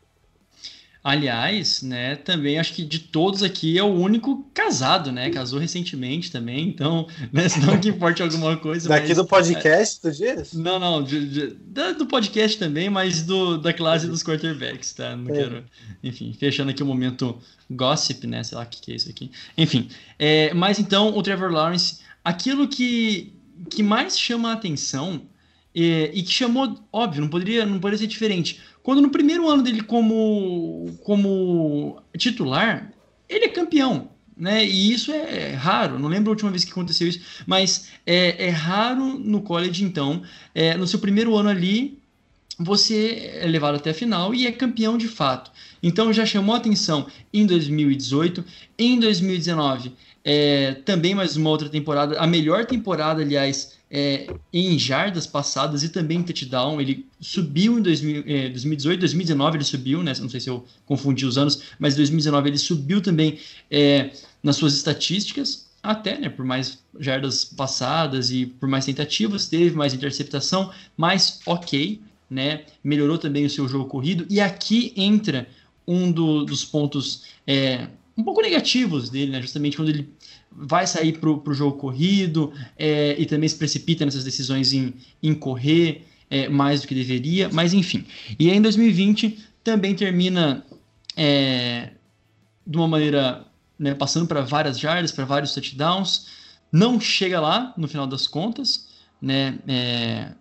Aliás, né, também acho que de todos aqui é o único casado, né? Casou recentemente também, então, né, se não que importe alguma coisa. Daqui mas, do podcast, tu diz? Não, não, de, de, do podcast também, mas do, da classe dos quarterbacks, tá? Não é. quero. Enfim, fechando aqui o momento gossip, né? Sei lá o que, que é isso aqui. Enfim, é, mas então o Trevor Lawrence, aquilo que, que mais chama a atenção é, e que chamou, óbvio, não poderia, não poderia ser diferente quando no primeiro ano dele como, como titular, ele é campeão. Né? E isso é, é raro, não lembro a última vez que aconteceu isso, mas é, é raro no college, então, é, no seu primeiro ano ali, você é levado até a final e é campeão de fato. Então já chamou atenção em 2018, em 2019 é, também mais uma outra temporada, a melhor temporada, aliás, é, em jardas passadas e também em touchdown. Ele subiu em 2000, é, 2018, 2019 ele subiu, né? Não sei se eu confundi os anos, mas 2019 ele subiu também é, nas suas estatísticas, até, né? Por mais jardas passadas e por mais tentativas, teve mais interceptação, mas ok, né? Melhorou também o seu jogo corrido. E aqui entra um do, dos pontos é, um pouco negativos dele, né? Justamente quando ele vai sair para o jogo corrido é, e também se precipita nessas decisões em, em correr é, mais do que deveria, mas enfim. E aí em 2020 também termina é, de uma maneira né, passando para várias jardas, para vários touchdowns, não chega lá no final das contas, né? É,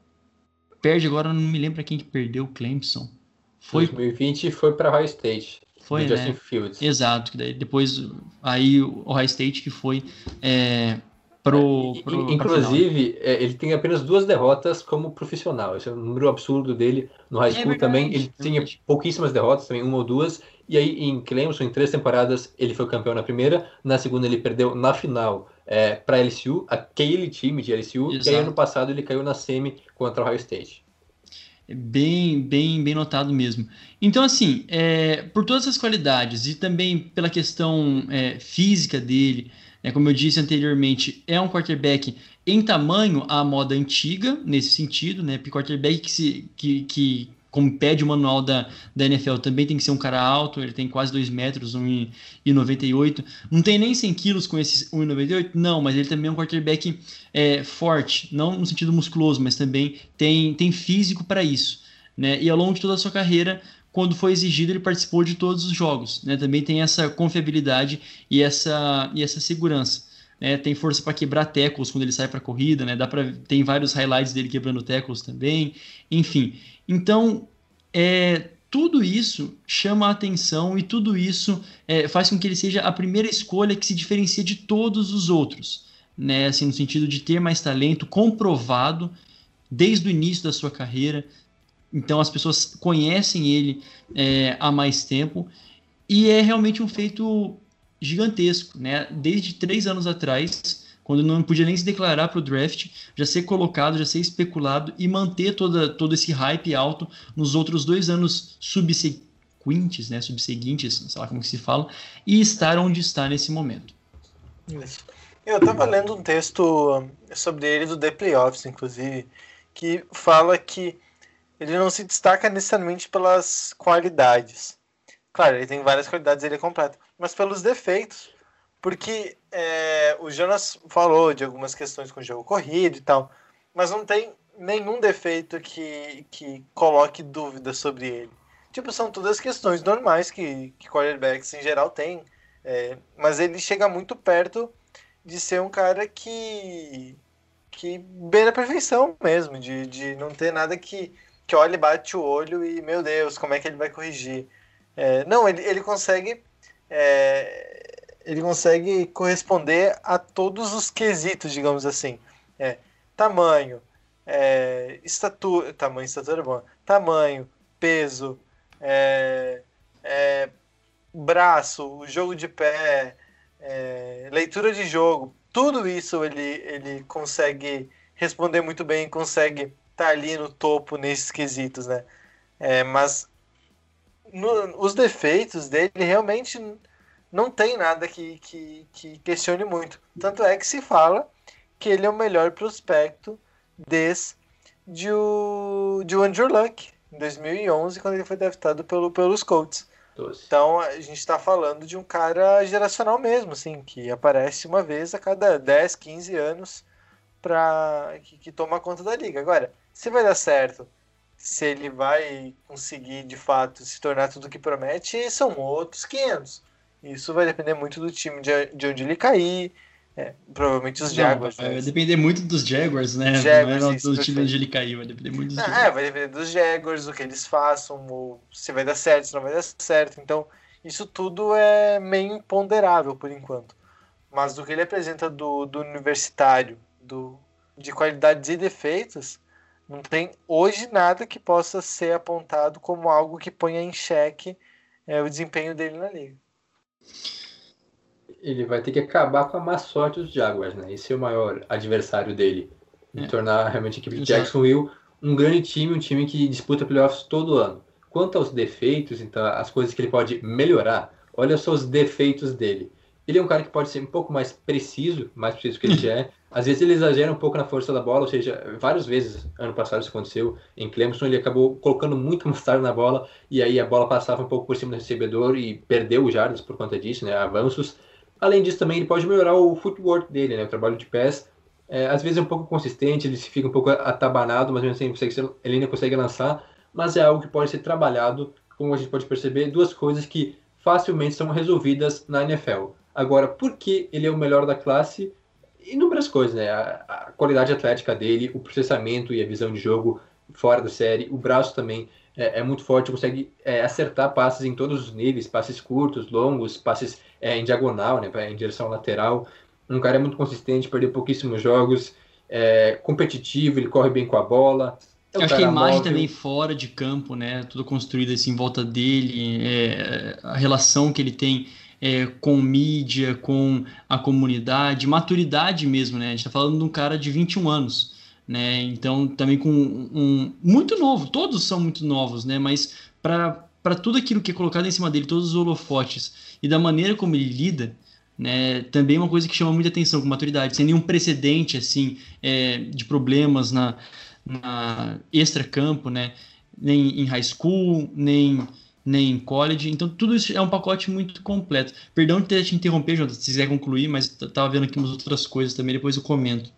perde agora, não me lembro quem que perdeu Clemson. Foi 2020 foi para High State. Foi, do né? Justin Fields. Exato, que daí depois aí o Ohio State que foi é, pro, pro Inclusive, é, ele tem apenas duas derrotas como profissional. Esse é um número absurdo dele no high é school é verdade, também. Ele tinha pouquíssimas derrotas, também uma ou duas. E aí em Clemson, em três temporadas, ele foi campeão na primeira, na segunda ele perdeu na final é, para LSU, aquele time de LSU, Exato. e aí ano passado ele caiu na semi contra o Ohio State. É bem, bem, bem notado mesmo. Então, assim, é, por todas essas qualidades e também pela questão é, física dele, né, como eu disse anteriormente, é um quarterback em tamanho à moda antiga, nesse sentido, né? Quarterback que, se, que, que como pede o manual da, da NFL, também tem que ser um cara alto, ele tem quase 2 metros, 1,98. Não tem nem 100 quilos com esse 1,98? Não, mas ele também é um quarterback é, forte, não no sentido musculoso, mas também tem, tem físico para isso. Né? E ao longo de toda a sua carreira, quando foi exigido, ele participou de todos os jogos. Né? Também tem essa confiabilidade e essa, e essa segurança. Né? Tem força para quebrar tackles quando ele sai para corrida, né? Dá para tem vários highlights dele quebrando tackles também. Enfim, então, é, tudo isso chama a atenção e tudo isso é, faz com que ele seja a primeira escolha que se diferencia de todos os outros, né? Assim, no sentido de ter mais talento comprovado desde o início da sua carreira. Então, as pessoas conhecem ele é, há mais tempo e é realmente um feito gigantesco, né? Desde três anos atrás, quando não podia nem se declarar para o draft, já ser colocado, já ser especulado e manter toda, todo esse hype alto nos outros dois anos subsequentes, né, subseguintes, sei lá como se fala, e estar onde está nesse momento. Eu estava lendo um texto sobre ele do The Playoffs, inclusive, que fala que ele não se destaca necessariamente pelas qualidades. Claro, ele tem várias qualidades, ele é completo, mas pelos defeitos. Porque é, o Jonas falou de algumas questões com o jogo corrido e tal, mas não tem nenhum defeito que, que coloque dúvida sobre ele. Tipo, são todas questões normais que, que quarterbacks em geral têm, é, mas ele chega muito perto de ser um cara que que beira a perfeição mesmo, de, de não ter nada que, que olhe, bate o olho e, meu Deus, como é que ele vai corrigir? É, não, ele, ele consegue é, ele consegue corresponder a todos os quesitos, digamos assim. É, tamanho, é, estatura, tamanho, estatura é bom, tamanho, peso, é, é, braço, jogo de pé, é, leitura de jogo, tudo isso ele, ele consegue responder muito bem, consegue estar tá ali no topo nesses quesitos, né? Mas no, os defeitos dele realmente não tem nada que, que, que questione muito. Tanto é que se fala que ele é o melhor prospecto des, de, o, de o Andrew Luck, em 2011, quando ele foi draftado pelo, pelos Colts. Doce. Então a gente está falando de um cara geracional mesmo, assim, que aparece uma vez a cada 10, 15 anos pra, que, que toma conta da liga. Agora, se vai dar certo, se ele vai conseguir de fato se tornar tudo o que promete, são outros 500. Isso vai depender muito do time de, de onde ele cair. É, provavelmente os Jaguars. Não, né? vai depender muito dos Jaguars, né? Jaguars, não é isso, do time onde ele cair, vai depender muito dos Ah, Jaguars. é, vai depender dos Jaguars, o que eles façam, ou se vai dar certo, se não vai dar certo. Então, isso tudo é meio imponderável por enquanto. Mas do que ele apresenta do, do universitário, do, de qualidades e defeitos, não tem hoje nada que possa ser apontado como algo que ponha em xeque é, o desempenho dele na liga. Ele vai ter que acabar com a má sorte dos Jaguars, né? Esse é o maior adversário dele. De É. tornar realmente a equipe de. Jacksonville um grande time, um time que disputa playoffs todo ano. Quanto aos defeitos, então, as coisas que ele pode melhorar, olha só os defeitos dele. Ele é um cara que pode ser um pouco mais preciso, mais preciso que ele já é. Às vezes ele exagera um pouco na força da bola, ou seja, várias vezes, ano passado isso aconteceu, em Clemson ele acabou colocando muito mostarda na bola, e aí a bola passava um pouco por cima do recebedor e perdeu os jardas por conta disso, né, avanços. Além disso também ele pode melhorar o footwork dele, né, o trabalho de pés. É, às vezes é um pouco consistente, ele fica um pouco atabanado, mas mesmo assim ele, consegue ele ainda consegue lançar, mas é algo que pode ser trabalhado, como a gente pode perceber, duas coisas que facilmente são resolvidas na NFL. Agora, por que ele é o melhor da classe? Inúmeras coisas, né? A, a qualidade atlética dele, o processamento e a visão de jogo fora da série, o braço também é, é muito forte, consegue é, acertar passes em todos os níveis, passes curtos, longos, passes é, em diagonal, né, em direção lateral. Um cara muito consistente, perdeu pouquíssimos jogos, é, competitivo, ele corre bem com a bola. É Eu acho que a imagem móvel. também fora de campo, né? Tudo construído assim em volta dele, é, a relação que ele tem é, com mídia, com a comunidade, maturidade mesmo, né? A gente tá falando de um cara de 21 anos, né? Então também com um muito novo, todos são muito novos, né? Mas para tudo aquilo que é colocado em cima dele, todos os holofotes e da maneira como ele lida, né? Também é uma coisa que chama muita atenção com maturidade, sem nenhum precedente assim é, de problemas na na extra-campo, né? Nem em high school, nem, nem em college. Então, tudo isso é um pacote muito completo. Perdão de ter te interromper, Jonathan, se quiser concluir, mas t- tava vendo aqui umas outras coisas também, depois eu comento.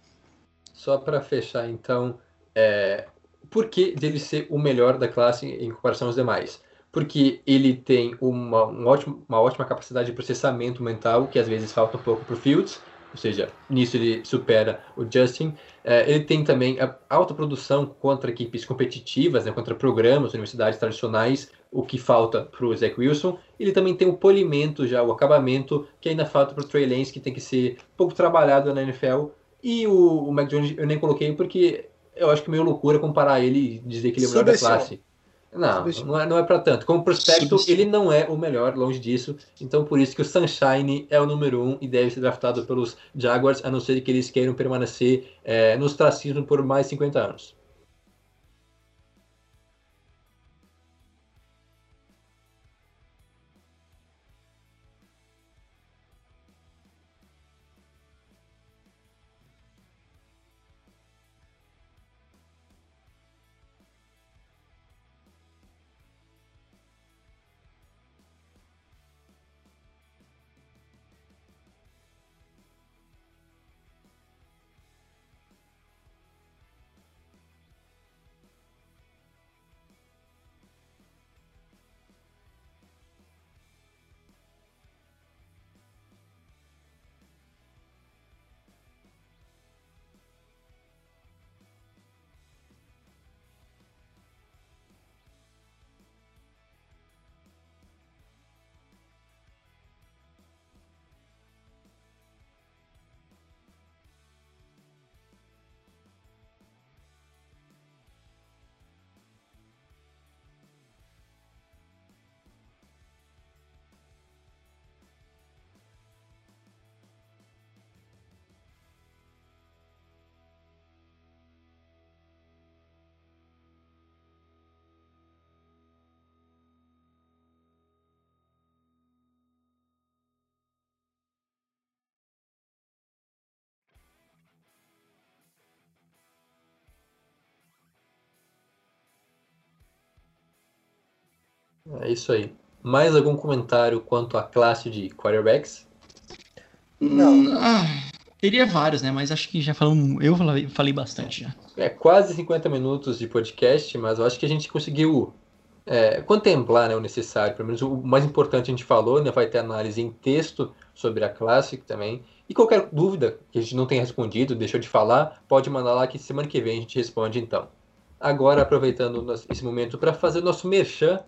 Só para fechar, então, é, por que dele ser o melhor da classe em comparação aos demais? Porque ele tem uma, um ótimo- uma ótima capacidade de processamento mental, que às vezes falta um pouco para o Fields, ou seja, nisso ele supera o Justin. É, ele tem também a alta produção contra equipes competitivas, né, contra programas, universidades tradicionais, o que falta para o Zach Wilson. Ele também tem o polimento já, o acabamento, que ainda falta para o Trey Lance, que tem que ser pouco trabalhado na NFL. E o, o Mac Jones eu nem coloquei porque eu acho que é meio loucura comparar ele e dizer que ele é o melhor da classe. Não, não é, não é para tanto. Como prospecto, ele não é o melhor, longe disso. Então, por isso que o Sunshine é o número um e deve ser draftado pelos Jaguars, a não ser que eles queiram permanecer é, no ostracismo por mais 50 anos. É isso aí. Mais algum comentário quanto à classe de quarterbacks? Não. Hum, ah, teria vários, né? Mas acho que já falamos. Eu falei, falei bastante já. É quase 50 minutos de podcast, mas eu acho que a gente conseguiu é, contemplar né, o necessário. Pelo menos o mais importante a gente falou, né? Vai ter análise em texto sobre a classe também. E qualquer dúvida que a gente não tenha respondido, deixou de falar, pode mandar lá que semana que vem a gente responde então. Agora, aproveitando esse momento para fazer o nosso merchan,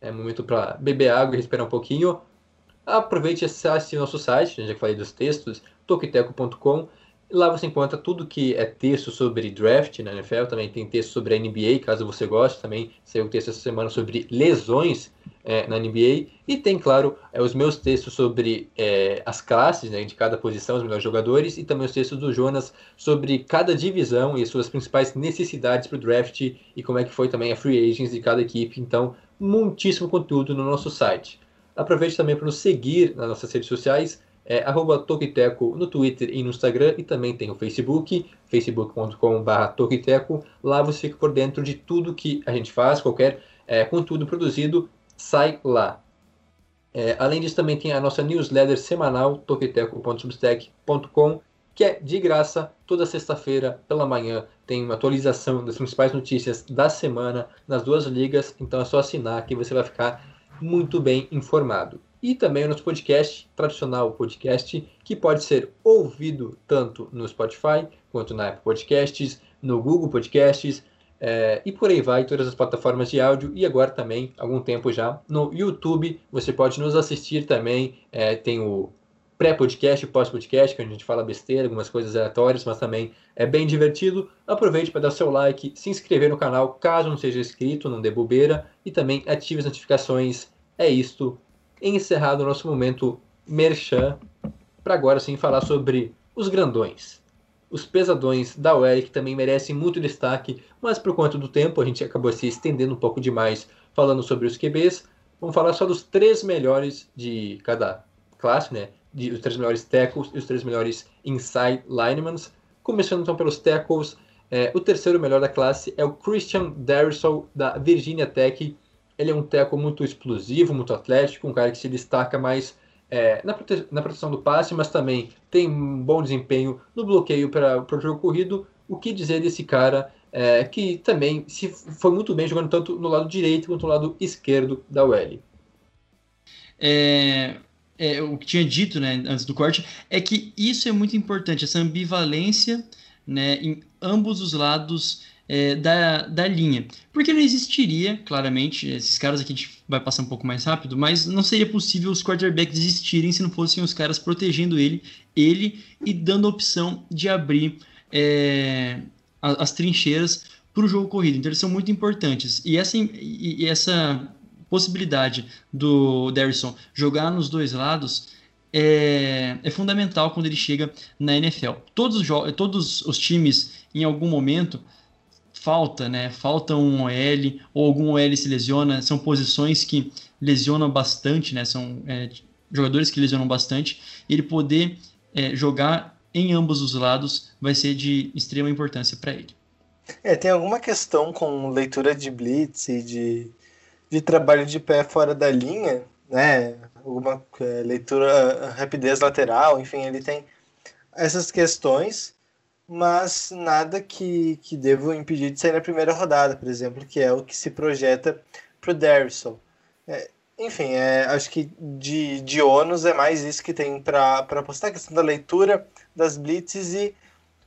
é momento para beber água e respirar um pouquinho. Aproveite e acesse nosso site, já que falei dos textos, tokiteco.com. Lá você encontra tudo que é texto sobre draft na NFL, também tem texto sobre a NBA, caso você goste. Também saiu texto essa semana sobre lesões é, na NBA. E tem, claro, é, os meus textos sobre é, as classes né, de cada posição, os melhores jogadores, e também os textos do Jonas sobre cada divisão e suas principais necessidades para o draft e como é que foi também a free agents de cada equipe. Então, muitíssimo conteúdo no nosso site. Aproveite também para nos seguir nas nossas redes sociais, é Tokiteco no Twitter e no Instagram, e também tem o Facebook, facebook.com.br Tokiteco. Lá você fica por dentro de tudo que a gente faz, qualquer é, conteúdo produzido, sai lá. É, além disso, também tem a nossa newsletter semanal, tokiteco.substack.com, que é de graça, toda sexta-feira pela manhã tem uma atualização das principais notícias da semana nas duas ligas, então é só assinar que você vai ficar muito bem informado. E também o nosso podcast, tradicional podcast, que pode ser ouvido tanto no Spotify quanto na Apple Podcasts, no Google Podcasts, é, e por aí vai, todas as plataformas de áudio e agora também, algum tempo já, no YouTube. Você pode nos assistir também. é, tem o pré-podcast e pós-podcast, que a gente fala besteira, algumas coisas aleatórias, mas também é bem divertido. Aproveite para dar seu like, se inscrever no canal caso não seja inscrito, não dê bobeira, e também ative as notificações. É isto. Encerrado o nosso momento merchan, para agora sim falar sobre os grandões os pesadões da UEL, que também merecem muito destaque, mas por conta do tempo a gente acabou se estendendo um pouco demais falando sobre os QBs. Vamos falar só dos três melhores de cada classe, né? De, os três melhores tackles e os três melhores inside linemen. Começando então pelos tackles, é, o terceiro melhor da classe é o Christian Darrisaw, da Virginia Tech. Ele é um tackle muito explosivo, muito atlético, um cara que se destaca mais é, na, prote na, proteção do passe, mas também tem um bom desempenho no bloqueio para o jogo corrido. O que dizer desse cara é, que também se foi muito bem jogando tanto no lado direito quanto no lado esquerdo da UL? É, é, o que tinha dito né, antes do corte é que isso é muito importante, essa ambivalência né, em ambos os lados é, da, da linha. Porque não existiria, claramente, esses caras aqui a gente vai passar um pouco mais rápido, mas não seria possível os quarterbacks existirem se não fossem os caras protegendo ele, ele e dando a opção de abrir é, as trincheiras para o jogo corrido. Então eles são muito importantes. E essa, e essa possibilidade do Derrisson jogar nos dois lados é, é, fundamental quando ele chega na NFL. Todos os, todos os times, em algum momento, falta, né? Falta um OL ou algum OL se lesiona. São posições que lesionam bastante, né? São é, jogadores que lesionam bastante. Ele poder é, jogar em ambos os lados vai ser de extrema importância para ele. É, tem alguma questão com leitura de blitz e de, de trabalho de pé fora da linha, né? Alguma é, leitura, rapidez lateral, enfim, ele tem essas questões mas nada que, que deva impedir de sair na primeira rodada, por exemplo, que é o que se projeta para o Darrison. É, enfim, é, acho que de, de ônus é mais isso que tem para apostar, a questão da leitura, das blitzes e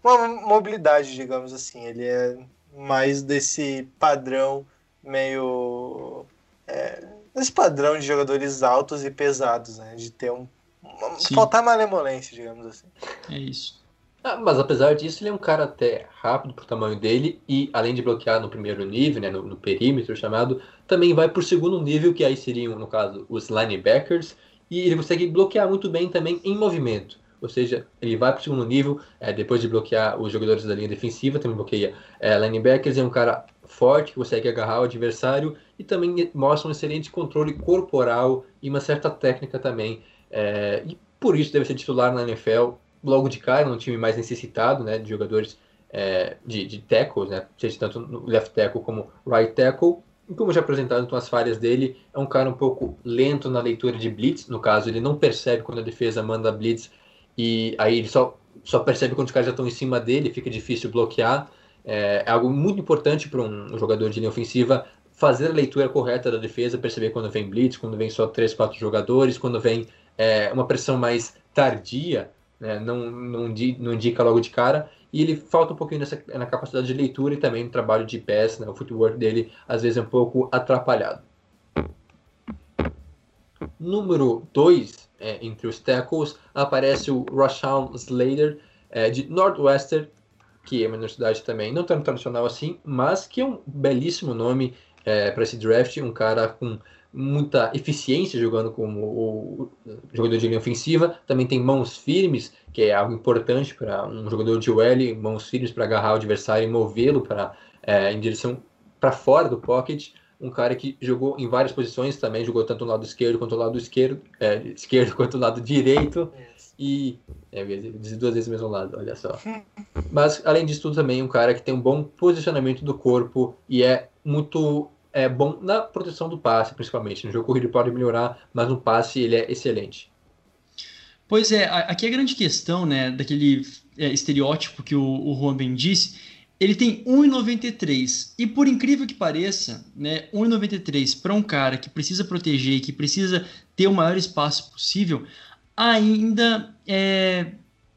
uma mobilidade, digamos assim. Ele é mais desse padrão meio. É, esse padrão de jogadores altos e pesados, né? De ter um. Uma, faltar malemolência, digamos assim. É isso. Ah, mas apesar disso, ele é um cara até rápido pro tamanho dele e além de bloquear no primeiro nível, né, no, no perímetro chamado, também vai pro segundo nível, que aí seriam, no caso, os linebackers, e ele consegue bloquear muito bem também em movimento. Ou seja, ele vai pro segundo nível, é, depois de bloquear os jogadores da linha defensiva, também bloqueia é, linebackers, é um cara forte que consegue agarrar o adversário e também mostra um excelente controle corporal e uma certa técnica também. É, e por isso deve ser titular na NFL logo de cara, num time mais necessitado né, de jogadores é, de, de tackles, né, seja tanto no left tackle como right tackle. E como já apresentado com as falhas dele, é um cara um pouco lento na leitura de blitz, no caso, ele não percebe quando a defesa manda blitz e aí ele só, só percebe quando os caras já estão em cima dele, fica difícil bloquear. É, é algo muito importante para um jogador de linha ofensiva fazer a leitura correta da defesa, perceber quando vem blitz, quando vem só três, quatro jogadores, quando vem é, uma pressão mais tardia, né, não, não, não, indica logo de cara, e ele falta um pouquinho nessa, na capacidade de leitura e também no trabalho de pés, né, o footwork dele às vezes é um pouco atrapalhado. Número 2, é, entre os tackles, aparece o Rashawn Slater, é, de Northwestern, que é uma universidade também não tão tradicional assim, mas que é um belíssimo nome é, para esse draft, um cara com muita eficiência jogando como o jogador de linha ofensiva, também tem mãos firmes, que é algo importante para um jogador de OL, mãos firmes para agarrar o adversário e movê-lo para é, em direção para fora do pocket, um cara que jogou em várias posições também, jogou tanto no lado esquerdo quanto no lado esquerdo, é, esquerdo quanto no lado direito, e é, duas vezes o mesmo lado, olha só. Mas além disso tudo também um cara que tem um bom posicionamento do corpo e é muito é bom na proteção do passe, principalmente. No jogo corrido pode melhorar, mas no passe ele é excelente. Pois é, aqui a grande questão, né, daquele é, estereótipo que o, o Juan Ben disse, ele tem 1,93 e por incrível que pareça, né, 1,93 para um cara que precisa proteger, que precisa ter o maior espaço possível, ainda é,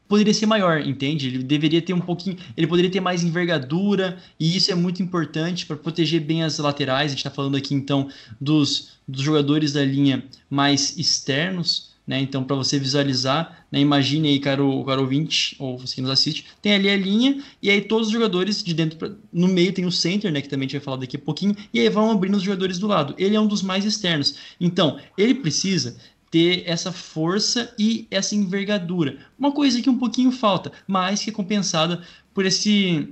poderia ser maior, entende? Ele deveria ter um pouquinho, ele poderia ter mais envergadura, e isso é muito importante para proteger bem as laterais. A gente está falando aqui então dos, dos jogadores da linha mais externos, né? Então, para você visualizar, né? imagine aí, caro, caro ouvinte, ou você que nos assiste, tem ali a linha, e aí todos os jogadores de dentro, pra, no meio tem o center, né? Que também a gente vai falar daqui a pouquinho, e aí vão abrindo os jogadores do lado. Ele é um dos mais externos. Então, ele precisa ter essa força e essa envergadura. Uma coisa que um pouquinho falta, mas que é compensada por esse,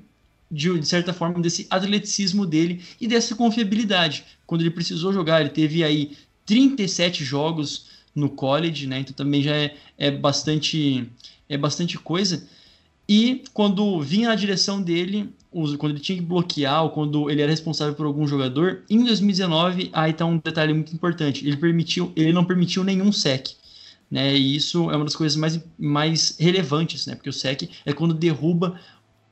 de, de, certa forma, desse atleticismo dele e dessa confiabilidade. Quando ele precisou jogar, ele teve aí 37 jogos no college, né? Então também já é, é bastante é bastante coisa. E quando vinha na direção dele, quando ele tinha que bloquear ou quando ele era responsável por algum jogador, em 2019, aí está um detalhe muito importante, ele permitiu, ele não permitiu nenhum sec. Né, e isso é uma das coisas mais, mais relevantes, né, porque o sec é quando derruba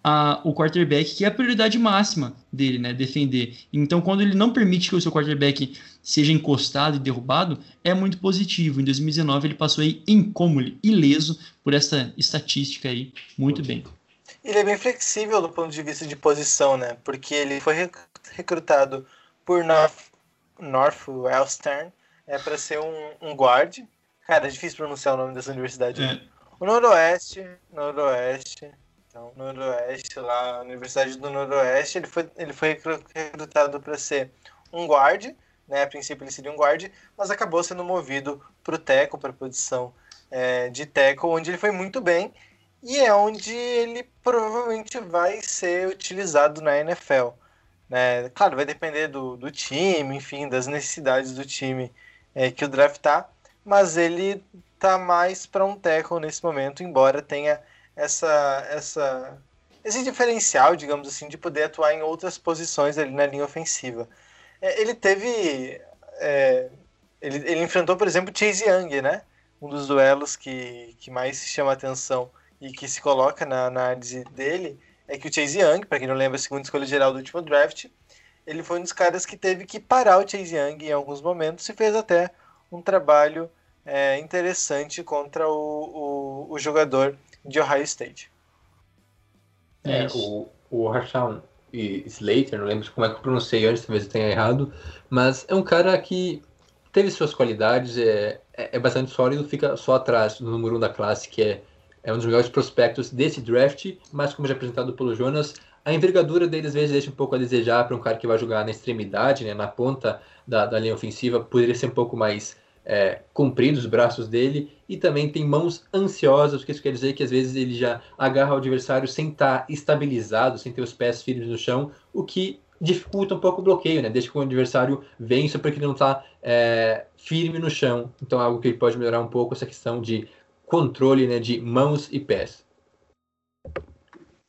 a, o quarterback, que é a prioridade máxima dele, né, defender. Então, quando ele não permite que o seu quarterback seja encostado e derrubado, é muito positivo. Em 2019, ele passou aí incômodo, ileso por essa estatística aí, muito bem. Ele é bem flexível do ponto de vista de posição, né? Porque ele foi recrutado por North, Northwestern é, para ser um, um guard. Cara, é difícil pronunciar o nome dessa universidade. É. O Noroeste, Noroeste, então, Noroeste, lá, a Universidade do Noroeste, ele foi, ele foi recrutado para ser um guard, né? A princípio ele seria um guard, mas acabou sendo movido para o teco, para a posição é, de teco, onde ele foi muito bem e é onde ele provavelmente vai ser utilizado na NFL. Né? Claro, vai depender do, do time, enfim, das necessidades do time é, que o draft tá, mas ele tá mais para um tackle nesse momento, embora tenha essa, essa, esse diferencial, digamos assim, de poder atuar em outras posições ali na linha ofensiva. É, ele teve. É, ele, ele enfrentou, por exemplo, Chase Young, né? Um dos duelos que, que mais chama atenção e que se coloca na análise dele é que o Chase Young, para quem não lembra, a segunda escolha geral do último draft, ele foi um dos caras que teve que parar o Chase Young em alguns momentos e fez até um trabalho é, interessante contra o, o, o, jogador de Ohio State. É, o, o Rashawn Slater, não lembro como é que eu pronunciei antes, talvez eu tenha errado, mas é um cara que teve suas qualidades, é, é, é bastante sólido, fica só atrás do número 1 um da classe, que é é um dos melhores prospectos desse draft, mas como já apresentado pelo Jonas, a envergadura dele às vezes deixa um pouco a desejar para um cara que vai jogar na extremidade, né, na ponta da, da linha ofensiva, poderia ser um pouco mais é, comprido os braços dele, e também tem mãos ansiosas, o que isso quer dizer que às vezes ele já agarra o adversário sem estar tá estabilizado, sem ter os pés firmes no chão, o que dificulta um pouco o bloqueio, né? Deixa que o adversário vença porque ele não está é, firme no chão. Então é algo que ele pode melhorar um pouco essa questão de controle né, de mãos e pés.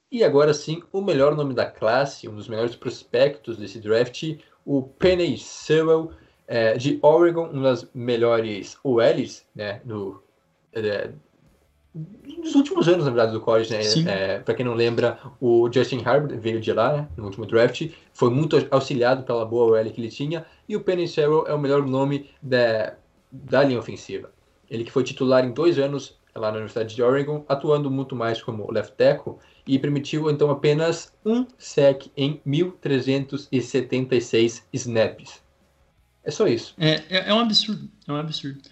E agora sim, o melhor nome da classe, um dos melhores prospectos desse draft, o Penny Sewell, é, de Oregon, uma das melhores OLs né, é, dos últimos anos, na verdade, do college, né? É, para quem não lembra, o Justin Herbert veio de lá, né, no último draft, foi muito auxiliado pela boa OL que ele tinha, e o Penny Sewell é o melhor nome da, da linha ofensiva. Ele que foi titular em dois anos lá na Universidade de Oregon, atuando muito mais como left tackle, e permitiu então apenas um sec em 1.376 snaps. É só isso. É, é, é um absurdo, é um absurdo.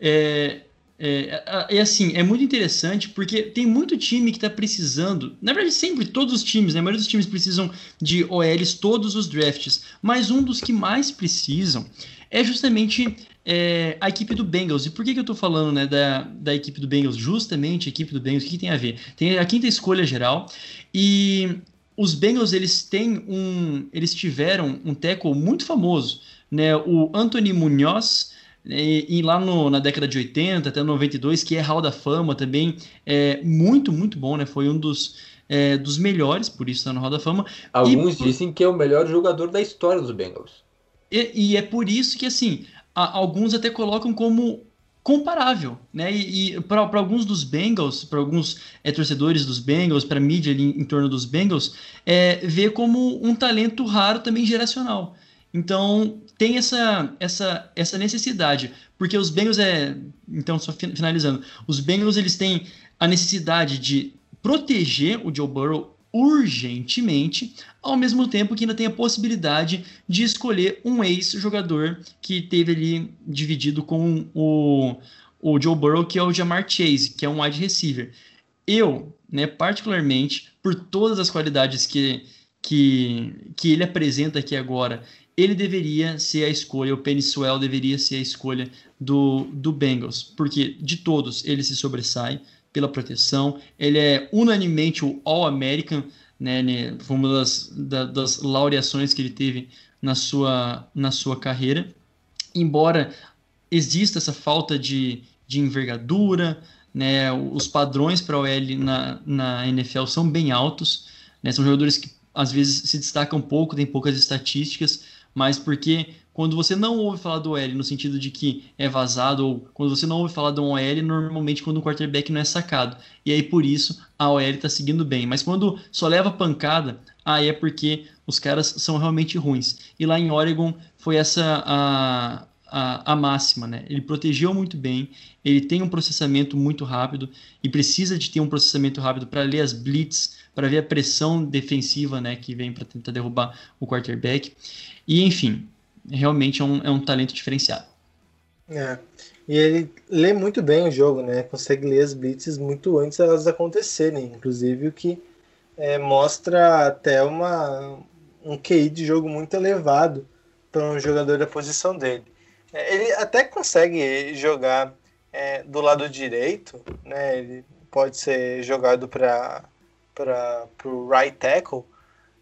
É, é, é, assim, é muito interessante porque tem muito time que está precisando. Na verdade, sempre todos os times, né? A maioria dos times precisam de OLs todos os drafts. Mas um dos que mais precisam é justamente é, a equipe do Bengals. E por que, que eu estou falando né, da, da equipe do Bengals? Justamente a equipe do Bengals, o que, que tem a ver? Tem a quinta escolha geral e os Bengals eles têm um. Eles tiveram um tackle muito famoso, né? O Anthony Munhoz. E, e, lá no, na década de 80 até 92, que é Hall da Fama também, é muito, muito bom, né? Foi um dos, é, dos melhores, por isso está no Hall da Fama. Alguns e, dizem que é o melhor jogador da história dos Bengals. E, e é por isso que, assim, a, alguns até colocam como comparável, né? E, e para alguns dos Bengals, para alguns é, torcedores dos Bengals, para mídia ali em, em, torno dos Bengals, é, vê como um talento raro também geracional. Então tem essa, essa, essa necessidade, porque os Bengals é, então só finalizando, os Bengals eles têm a necessidade de proteger o Joe Burrow urgentemente, ao mesmo tempo que ainda tem a possibilidade de escolher um ex-jogador que teve ali dividido com o, o Joe Burrow, que é o Jamar Chase, que é um wide receiver. Eu, né, particularmente, por todas as qualidades que, que, que ele apresenta aqui agora, ele deveria ser a escolha, o Penny Swell deveria ser a escolha do, do Bengals, porque de todos ele se sobressai, pela proteção. Ele é unanimemente o All-American, né, né? Foi uma das, da, das laureações que ele teve na sua, na sua carreira. Embora exista essa falta de, de envergadura, né, os padrões para o OL na, na NFL são bem altos. Né, são jogadores que às vezes se destacam pouco, têm poucas estatísticas, mas porque quando você não ouve falar do OL no sentido de que é vazado, ou quando você não ouve falar do OL, normalmente quando o quarterback não é sacado. E aí por isso a OL está seguindo bem. Mas quando só leva pancada, aí é porque os caras são realmente ruins. E lá em Oregon foi essa a, a, a máxima, né? Ele protegeu muito bem, ele tem um processamento muito rápido e precisa de ter um processamento rápido para ler as blitz, para ver a pressão defensiva, né, que vem para tentar derrubar o quarterback. E enfim, realmente é um, é um talento diferenciado. É. E ele lê muito bem o jogo, né? Consegue ler as blitzes muito antes delas acontecerem, inclusive o que é, mostra até uma, um QI de jogo muito elevado para um jogador da posição dele. É, ele até consegue jogar é, do lado direito, né? Ele pode ser jogado para o right tackle,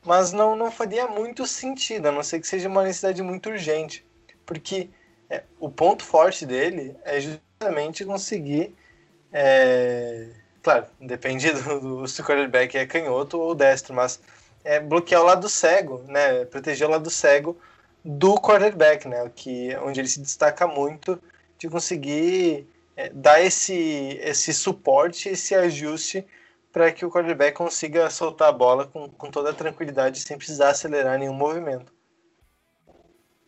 mas não, não faria muito sentido, a não ser que seja uma necessidade muito urgente, porque é, o ponto forte dele é justamente conseguir, é, claro, depende do, do se o quarterback é canhoto ou destro, mas é bloquear o lado cego, né, proteger o lado cego do quarterback, né, que onde ele se destaca muito de conseguir é, dar esse esse suporte, esse ajuste para que o quarterback consiga soltar a bola com, com toda a tranquilidade sem precisar acelerar nenhum movimento.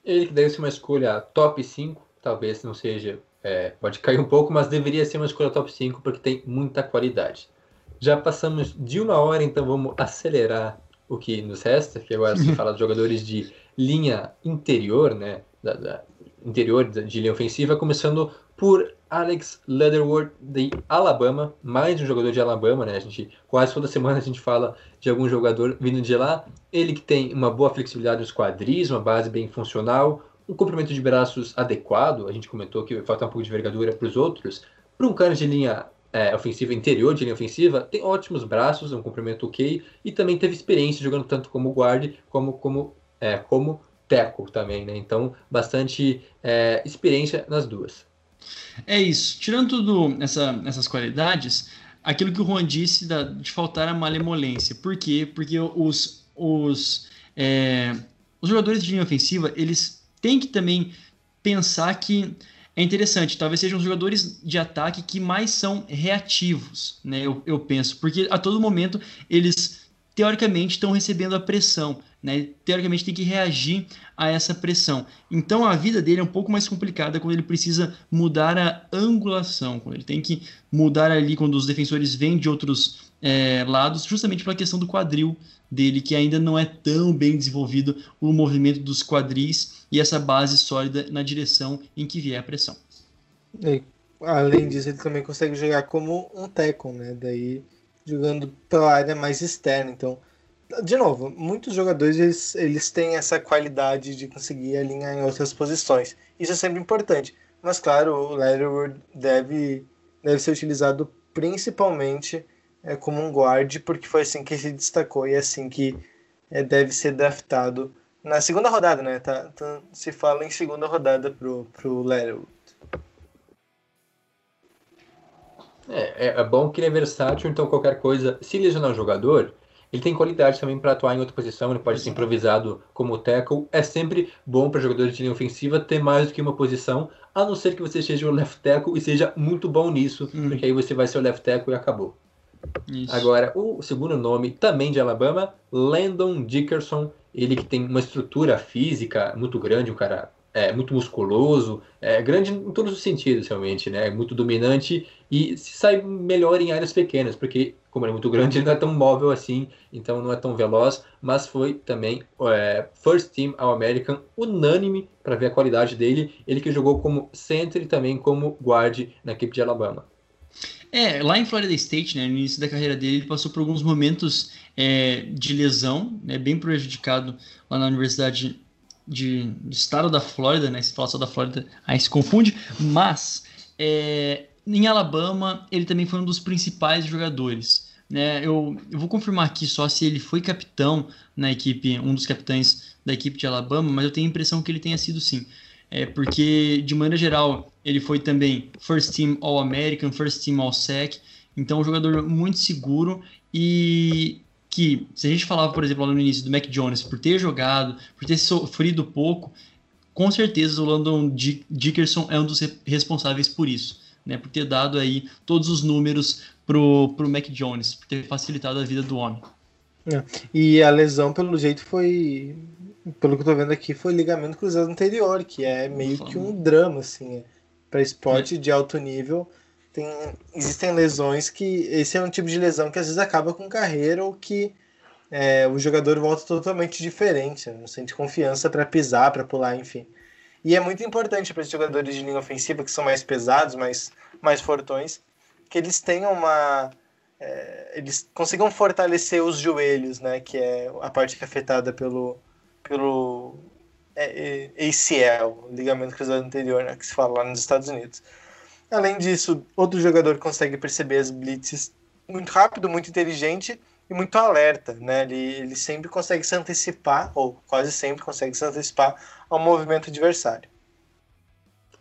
Ele que deve ser uma escolha top 5, talvez não seja, é, pode cair um pouco, mas deveria ser uma escolha top 5 porque tem muita qualidade. Já passamos de uma hora, então vamos acelerar o que nos resta, que agora se fala de jogadores de linha interior, né, da, da interior de linha ofensiva, começando por Alex Leatherwood de Alabama, mais um jogador de Alabama, né? A gente quase toda semana a gente fala de algum jogador vindo de lá. Ele que tem uma boa flexibilidade nos quadris, uma base bem funcional, um comprimento de braços adequado. A gente comentou que falta um pouco de envergadura para os outros. Para um cara de linha é, ofensiva interior, de linha ofensiva, tem ótimos braços, um comprimento ok e também teve experiência jogando tanto como guard como como é, como tackle também, né? Então bastante é, experiência nas duas. É isso. Tirando tudo essa, essas qualidades, aquilo que o Juan disse da, de faltar a malemolência. Por quê? Porque os, os, é, os jogadores de linha ofensiva, eles têm que também pensar que é interessante, talvez sejam os jogadores de ataque que mais são reativos, né? Eu, eu penso, porque a todo momento eles teoricamente estão recebendo a pressão, né? Teoricamente tem que reagir a essa pressão. Então a vida dele é um pouco mais complicada quando ele precisa mudar a angulação, quando ele tem que mudar ali quando os defensores vêm de outros é, lados, justamente pela questão do quadril dele, que ainda não é tão bem desenvolvido o movimento dos quadris e essa base sólida na direção em que vier a pressão. E, além disso, ele também consegue jogar como um tackle, né? Daí jogando pela área mais externa. Então, de novo, muitos jogadores eles, eles têm essa qualidade de conseguir alinhar em outras posições. Isso é sempre importante. Mas, claro, o Leatherwood deve, deve ser utilizado principalmente é, como um guard, porque foi assim que se destacou e é assim que é, deve ser draftado na segunda rodada, né? Tá, tá, se fala em segunda rodada pro, pro Leatherwood. É, é, é bom que ele é versátil, então qualquer coisa, se lesionar o jogador, ele tem qualidade também para atuar em outra posição, ele pode ser improvisado como tackle. É sempre bom para jogadores de linha ofensiva ter mais do que uma posição, a não ser que você seja o left tackle e seja muito bom nisso, Hum. porque aí você vai ser o left tackle e acabou. Isso. Agora, o segundo nome, também de Alabama, Landon Dickerson. Ele que tem uma estrutura física muito grande, um cara é, muito musculoso, é, grande em todos os sentidos, realmente, né? Muito dominante e se sai melhor em áreas pequenas, porque, como ele é muito grande, ele não é tão móvel assim, então não é tão veloz, mas foi também é, First Team All-American, unânime para ver a qualidade dele. Ele que jogou como center e também como guard na equipe de Alabama. É, lá em Florida State, né, no início da carreira dele, ele passou por alguns momentos é, de lesão, né, bem prejudicado lá na Universidade de, do Estado da Flórida, né, se fala só da Flórida, aí se confunde, mas é, em Alabama ele também foi um dos principais jogadores. Né, eu, eu vou confirmar aqui só se ele foi capitão na equipe, um dos capitães da equipe de Alabama, mas eu tenho a impressão que ele tenha sido sim. É porque, de maneira geral, ele foi também First Team All-American, First Team All-SEC. Então, um jogador muito seguro e que, se a gente falava, por exemplo, lá no início do Mac Jones, por ter jogado, por ter sofrido pouco, com certeza o Landon Dick- Dickerson é um dos re- responsáveis por isso, né? Por ter dado aí todos os números pro, pro Mac Jones, por ter facilitado a vida do homem. E a lesão, pelo jeito, foi. Pelo que eu tô vendo aqui, foi ligamento cruzado anterior, que é meio que um drama, assim. Para esporte de alto nível, tem, existem lesões que. Esse é um tipo de lesão que às vezes acaba com carreira ou que é, o jogador volta totalmente diferente, né? não sente confiança para pisar, para pular, enfim. E é muito importante para esses jogadores de linha ofensiva que são mais pesados, mais, mais fortões, que eles tenham uma é, eles consigam fortalecer os joelhos, né, que é a parte que é afetada pelo, pelo é, é, ACL, ligamento cruzado anterior, né, que se fala lá nos Estados Unidos. Além disso, outro jogador consegue perceber as blitzes muito rápido, muito inteligente e muito alerta, né? Ele, ele sempre consegue se antecipar, ou quase sempre consegue se antecipar ao movimento adversário.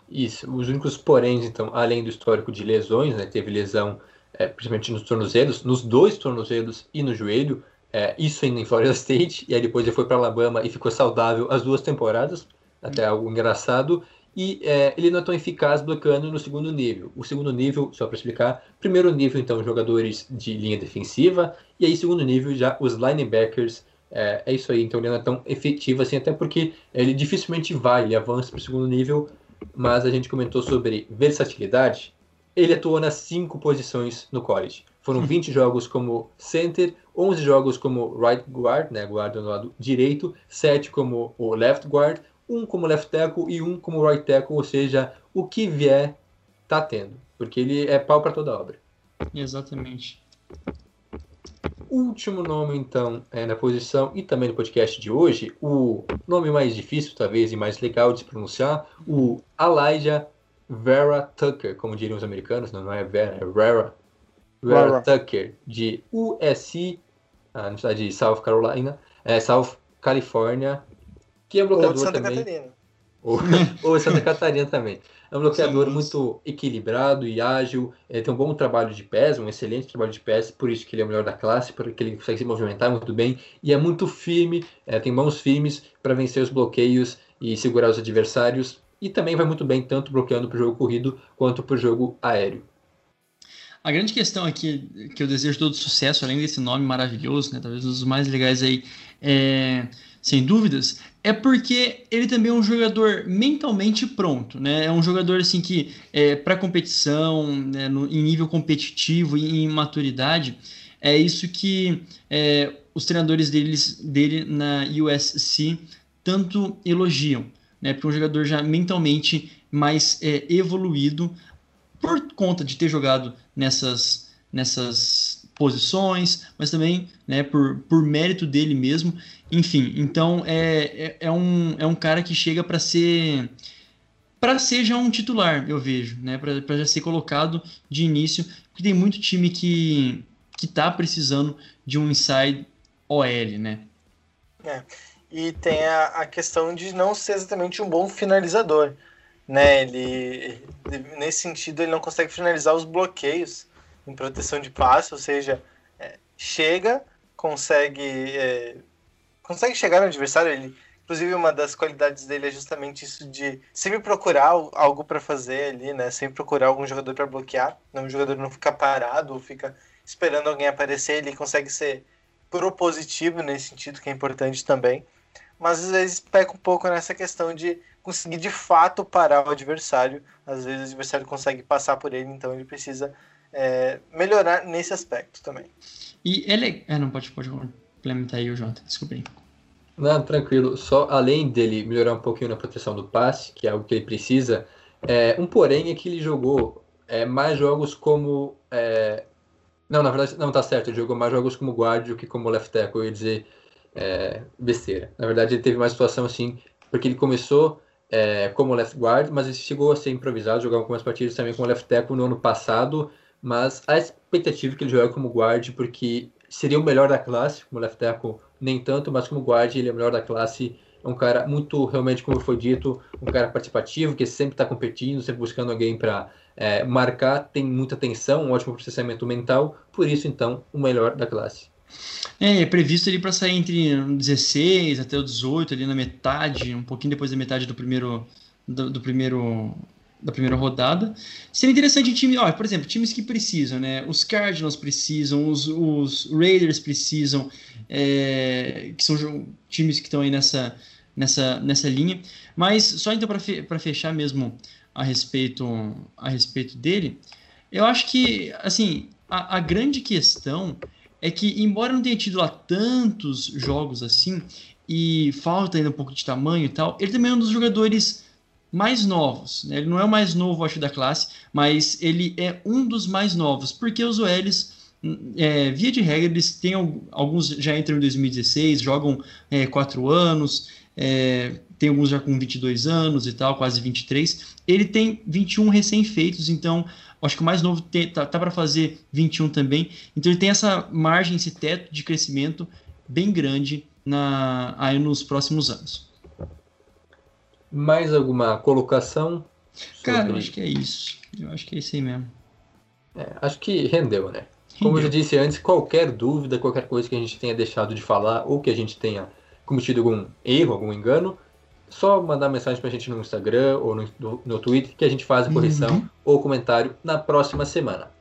Isso, os únicos poréns, então, além do histórico de lesões, né, teve lesão é, principalmente nos tornozelos, nos dois tornozelos e no joelho, é, isso ainda em Florida State, e aí depois ele foi para Alabama e ficou saudável as duas temporadas, até algo engraçado, e é, ele não é tão eficaz bloqueando no segundo nível. O segundo nível, só para explicar, primeiro nível, então, jogadores de linha defensiva, e aí segundo nível já os linebackers, é, é isso aí, então ele não é tão efetivo assim, até porque ele dificilmente vai, ele avança para o segundo nível, mas a gente comentou sobre versatilidade. Ele atuou nas cinco posições no college. Foram 20 jogos como center, 11 jogos como right guard, né, guarda no lado direito, 7 como o left guard, um como left tackle e um como right tackle, ou seja, o que vier tá tendo, porque ele é pau para toda obra. Exatamente. Último nome, então, é, na posição e também no podcast de hoje, o nome mais difícil, talvez, e mais legal de se pronunciar, o Elijah Vera Tucker, como diriam os americanos, não, não é Vera, é Vera. Vera Vera. Tucker, de USC, a Universidade de South Carolina, é, South California, que é Ou bloqueador Santa também. Catarina. Ou, ou em Santa Catarina também. É um bloqueador Sim. muito equilibrado e ágil. Ele tem um bom trabalho de pés, um excelente trabalho de pés, por isso que ele é o melhor da classe, porque ele consegue se movimentar muito bem e é muito firme, é, tem mãos firmes para vencer os bloqueios e segurar os adversários. E também vai muito bem, tanto bloqueando para o jogo corrido quanto para o jogo aéreo. A grande questão aqui, que eu desejo todo sucesso, além desse nome maravilhoso, né, talvez um dos mais legais aí, é, sem dúvidas, é porque ele também é um jogador mentalmente pronto, né? É um jogador assim que é, para competição, né, no- em nível competitivo e em maturidade, é isso que é, os treinadores deles, dele na USC tanto elogiam, né? Porque é um jogador já mentalmente mais é, evoluído por conta de ter jogado nessas, nessas posições, mas também né, por, por mérito dele mesmo. Enfim, então é, é, é um, é um cara que chega para ser para ser já um titular, eu vejo, né? Para já ser colocado de início, porque tem muito time que que tá precisando de um inside OL, né? E tem a, a questão de não ser exatamente um bom finalizador. Né? Ele- nesse sentido, ele não consegue finalizar os bloqueios em proteção de passe, ou seja, é, chega, consegue, é, consegue chegar no adversário. Ele, inclusive, uma das qualidades dele é justamente isso de sempre procurar al- algo para fazer ali, né? Sempre procurar algum jogador para bloquear. Não, o jogador não fica parado ou fica esperando alguém aparecer. Ele consegue ser propositivo nesse sentido, que é importante também mas às vezes peca um pouco nessa questão de conseguir de fato parar o adversário. Às vezes o adversário consegue passar por ele, então ele precisa é, melhorar nesse aspecto também. E ele é, não pode pode complementar aí o Jota, desculpa aí. Não, tranquilo. Só além dele melhorar um pouquinho na proteção do passe, que é algo que ele precisa, é, um porém é que ele jogou é, mais jogos como. é, Não, na verdade, não tá certo. Ele jogou mais jogos como guard do que como left tackle. Eu ia dizer é, besteira. Na verdade, ele teve mais situação assim, porque ele começou é, como left guard, mas ele chegou a ser improvisado, jogar algumas partidas também como left tackle no ano passado. Mas a expectativa é que ele jogue como guard, porque seria o melhor da classe, como left tackle nem tanto, mas como guard ele é o melhor da classe. É um cara muito, realmente, como foi dito, um cara participativo, que sempre está competindo, sempre buscando alguém para é, marcar, tem muita atenção, um ótimo processamento mental, por isso, então, o melhor da classe. É, é previsto ele para sair entre 16 até o 18, ali na metade, um pouquinho depois da metade do primeiro do, do primeiro da primeira rodada. Seria interessante time, ó, por exemplo, times que precisam, né? Os Cardinals precisam, os, os Raiders precisam, é, que são times que estão aí nessa, nessa, nessa linha. Mas só então para fe, fechar mesmo a respeito a respeito dele, eu acho que assim a, a grande questão é que, embora não tenha tido lá tantos jogos assim, e falta ainda um pouco de tamanho e tal, ele também é um dos jogadores mais novos. Né? Ele não é o mais novo, acho, da classe, mas ele é um dos mais novos, porque os OLs, é, via de regra, eles têm al- alguns já entram em 2016, jogam é, 4 anos, é, tem alguns já com 22 anos e tal, quase 23. Ele tem 21 recém-feitos, então acho que o mais novo tem- tá, tá para fazer 21 também. Então ele tem essa margem, esse teto de crescimento bem grande na, aí nos próximos anos. Mais alguma colocação? Cara, eu sobre- acho que é isso. Eu acho que é isso aí mesmo. É, acho que rendeu, né? Como eu já Rendeu. disse antes, qualquer dúvida, qualquer coisa que a gente tenha deixado de falar ou que a gente tenha cometido algum erro, algum engano, só mandar mensagem pra gente no Instagram ou no, no, no Twitter que a gente faz a correção Uhum. ou comentário na próxima semana.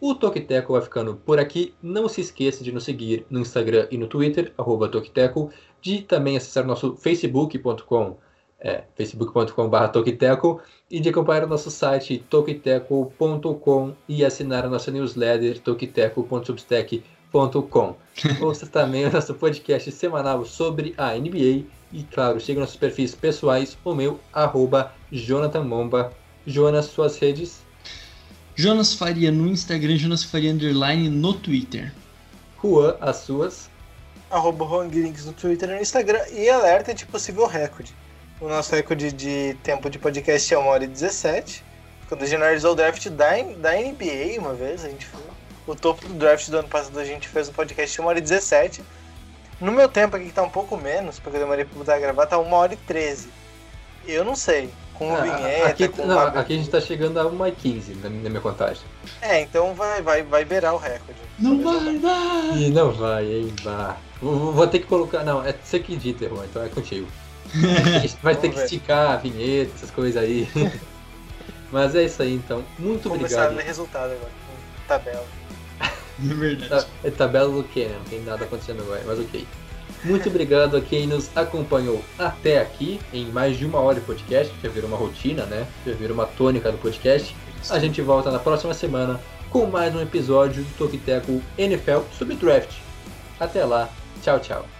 O Tokiteco vai ficando por aqui. Não se esqueça de nos seguir no Instagram e no Twitter, arroba Tokiteco, de também acessar nosso facebook.com, é, facebook.com.br Tokiteco, e de acompanhar o nosso site tokiteco.com e assinar a nossa newsletter tokiteco.substack.com. Ouça também o nosso podcast semanal sobre a NBA e, claro, siga nossos perfis pessoais, o meu, arroba Jonathan Momba. Jonas, suas redes, Jonas Faria no Instagram, Jonas Faria Underline no Twitter. Juan, as suas. Arroba Juan Grings no Twitter e no Instagram e alerta de possível recorde. O nosso recorde de tempo de podcast é 1 hora e 17. Quando a gente analisou o draft da, da NBA uma vez, a gente foi. O topo do draft do ano passado a gente fez um podcast de 1 hora e 17. No meu tempo aqui que tá um pouco menos, porque eu demorei pra botar a gravar, tá 1 hora e 13. Eu não sei. Com Ah, vinheta, aqui, com não, aqui a gente tá chegando a 1h15 na, na minha contagem. É, então vai, vai, vai beirar o recorde. Não vai dar! Ih, não vai, hein, vá. Vou, vou- vou ter que colocar. Não, é você que edita, irmão, então é contigo. Vai ter Vamos que esticar a vinheta, essas coisas aí. Mas é isso aí, então. Muito Vou começar a obrigado. ler resultado agora. com Tabela. É verdade. Tá- É tabela do que, né? Não tem nada acontecendo agora, mas ok. Muito obrigado a quem nos acompanhou até aqui, em mais de uma hora de podcast, já virou uma rotina, né? Já virou uma tônica do podcast. A gente volta na próxima semana com mais um episódio do Tokiteco NFL sobre draft. Até lá, tchau, tchau.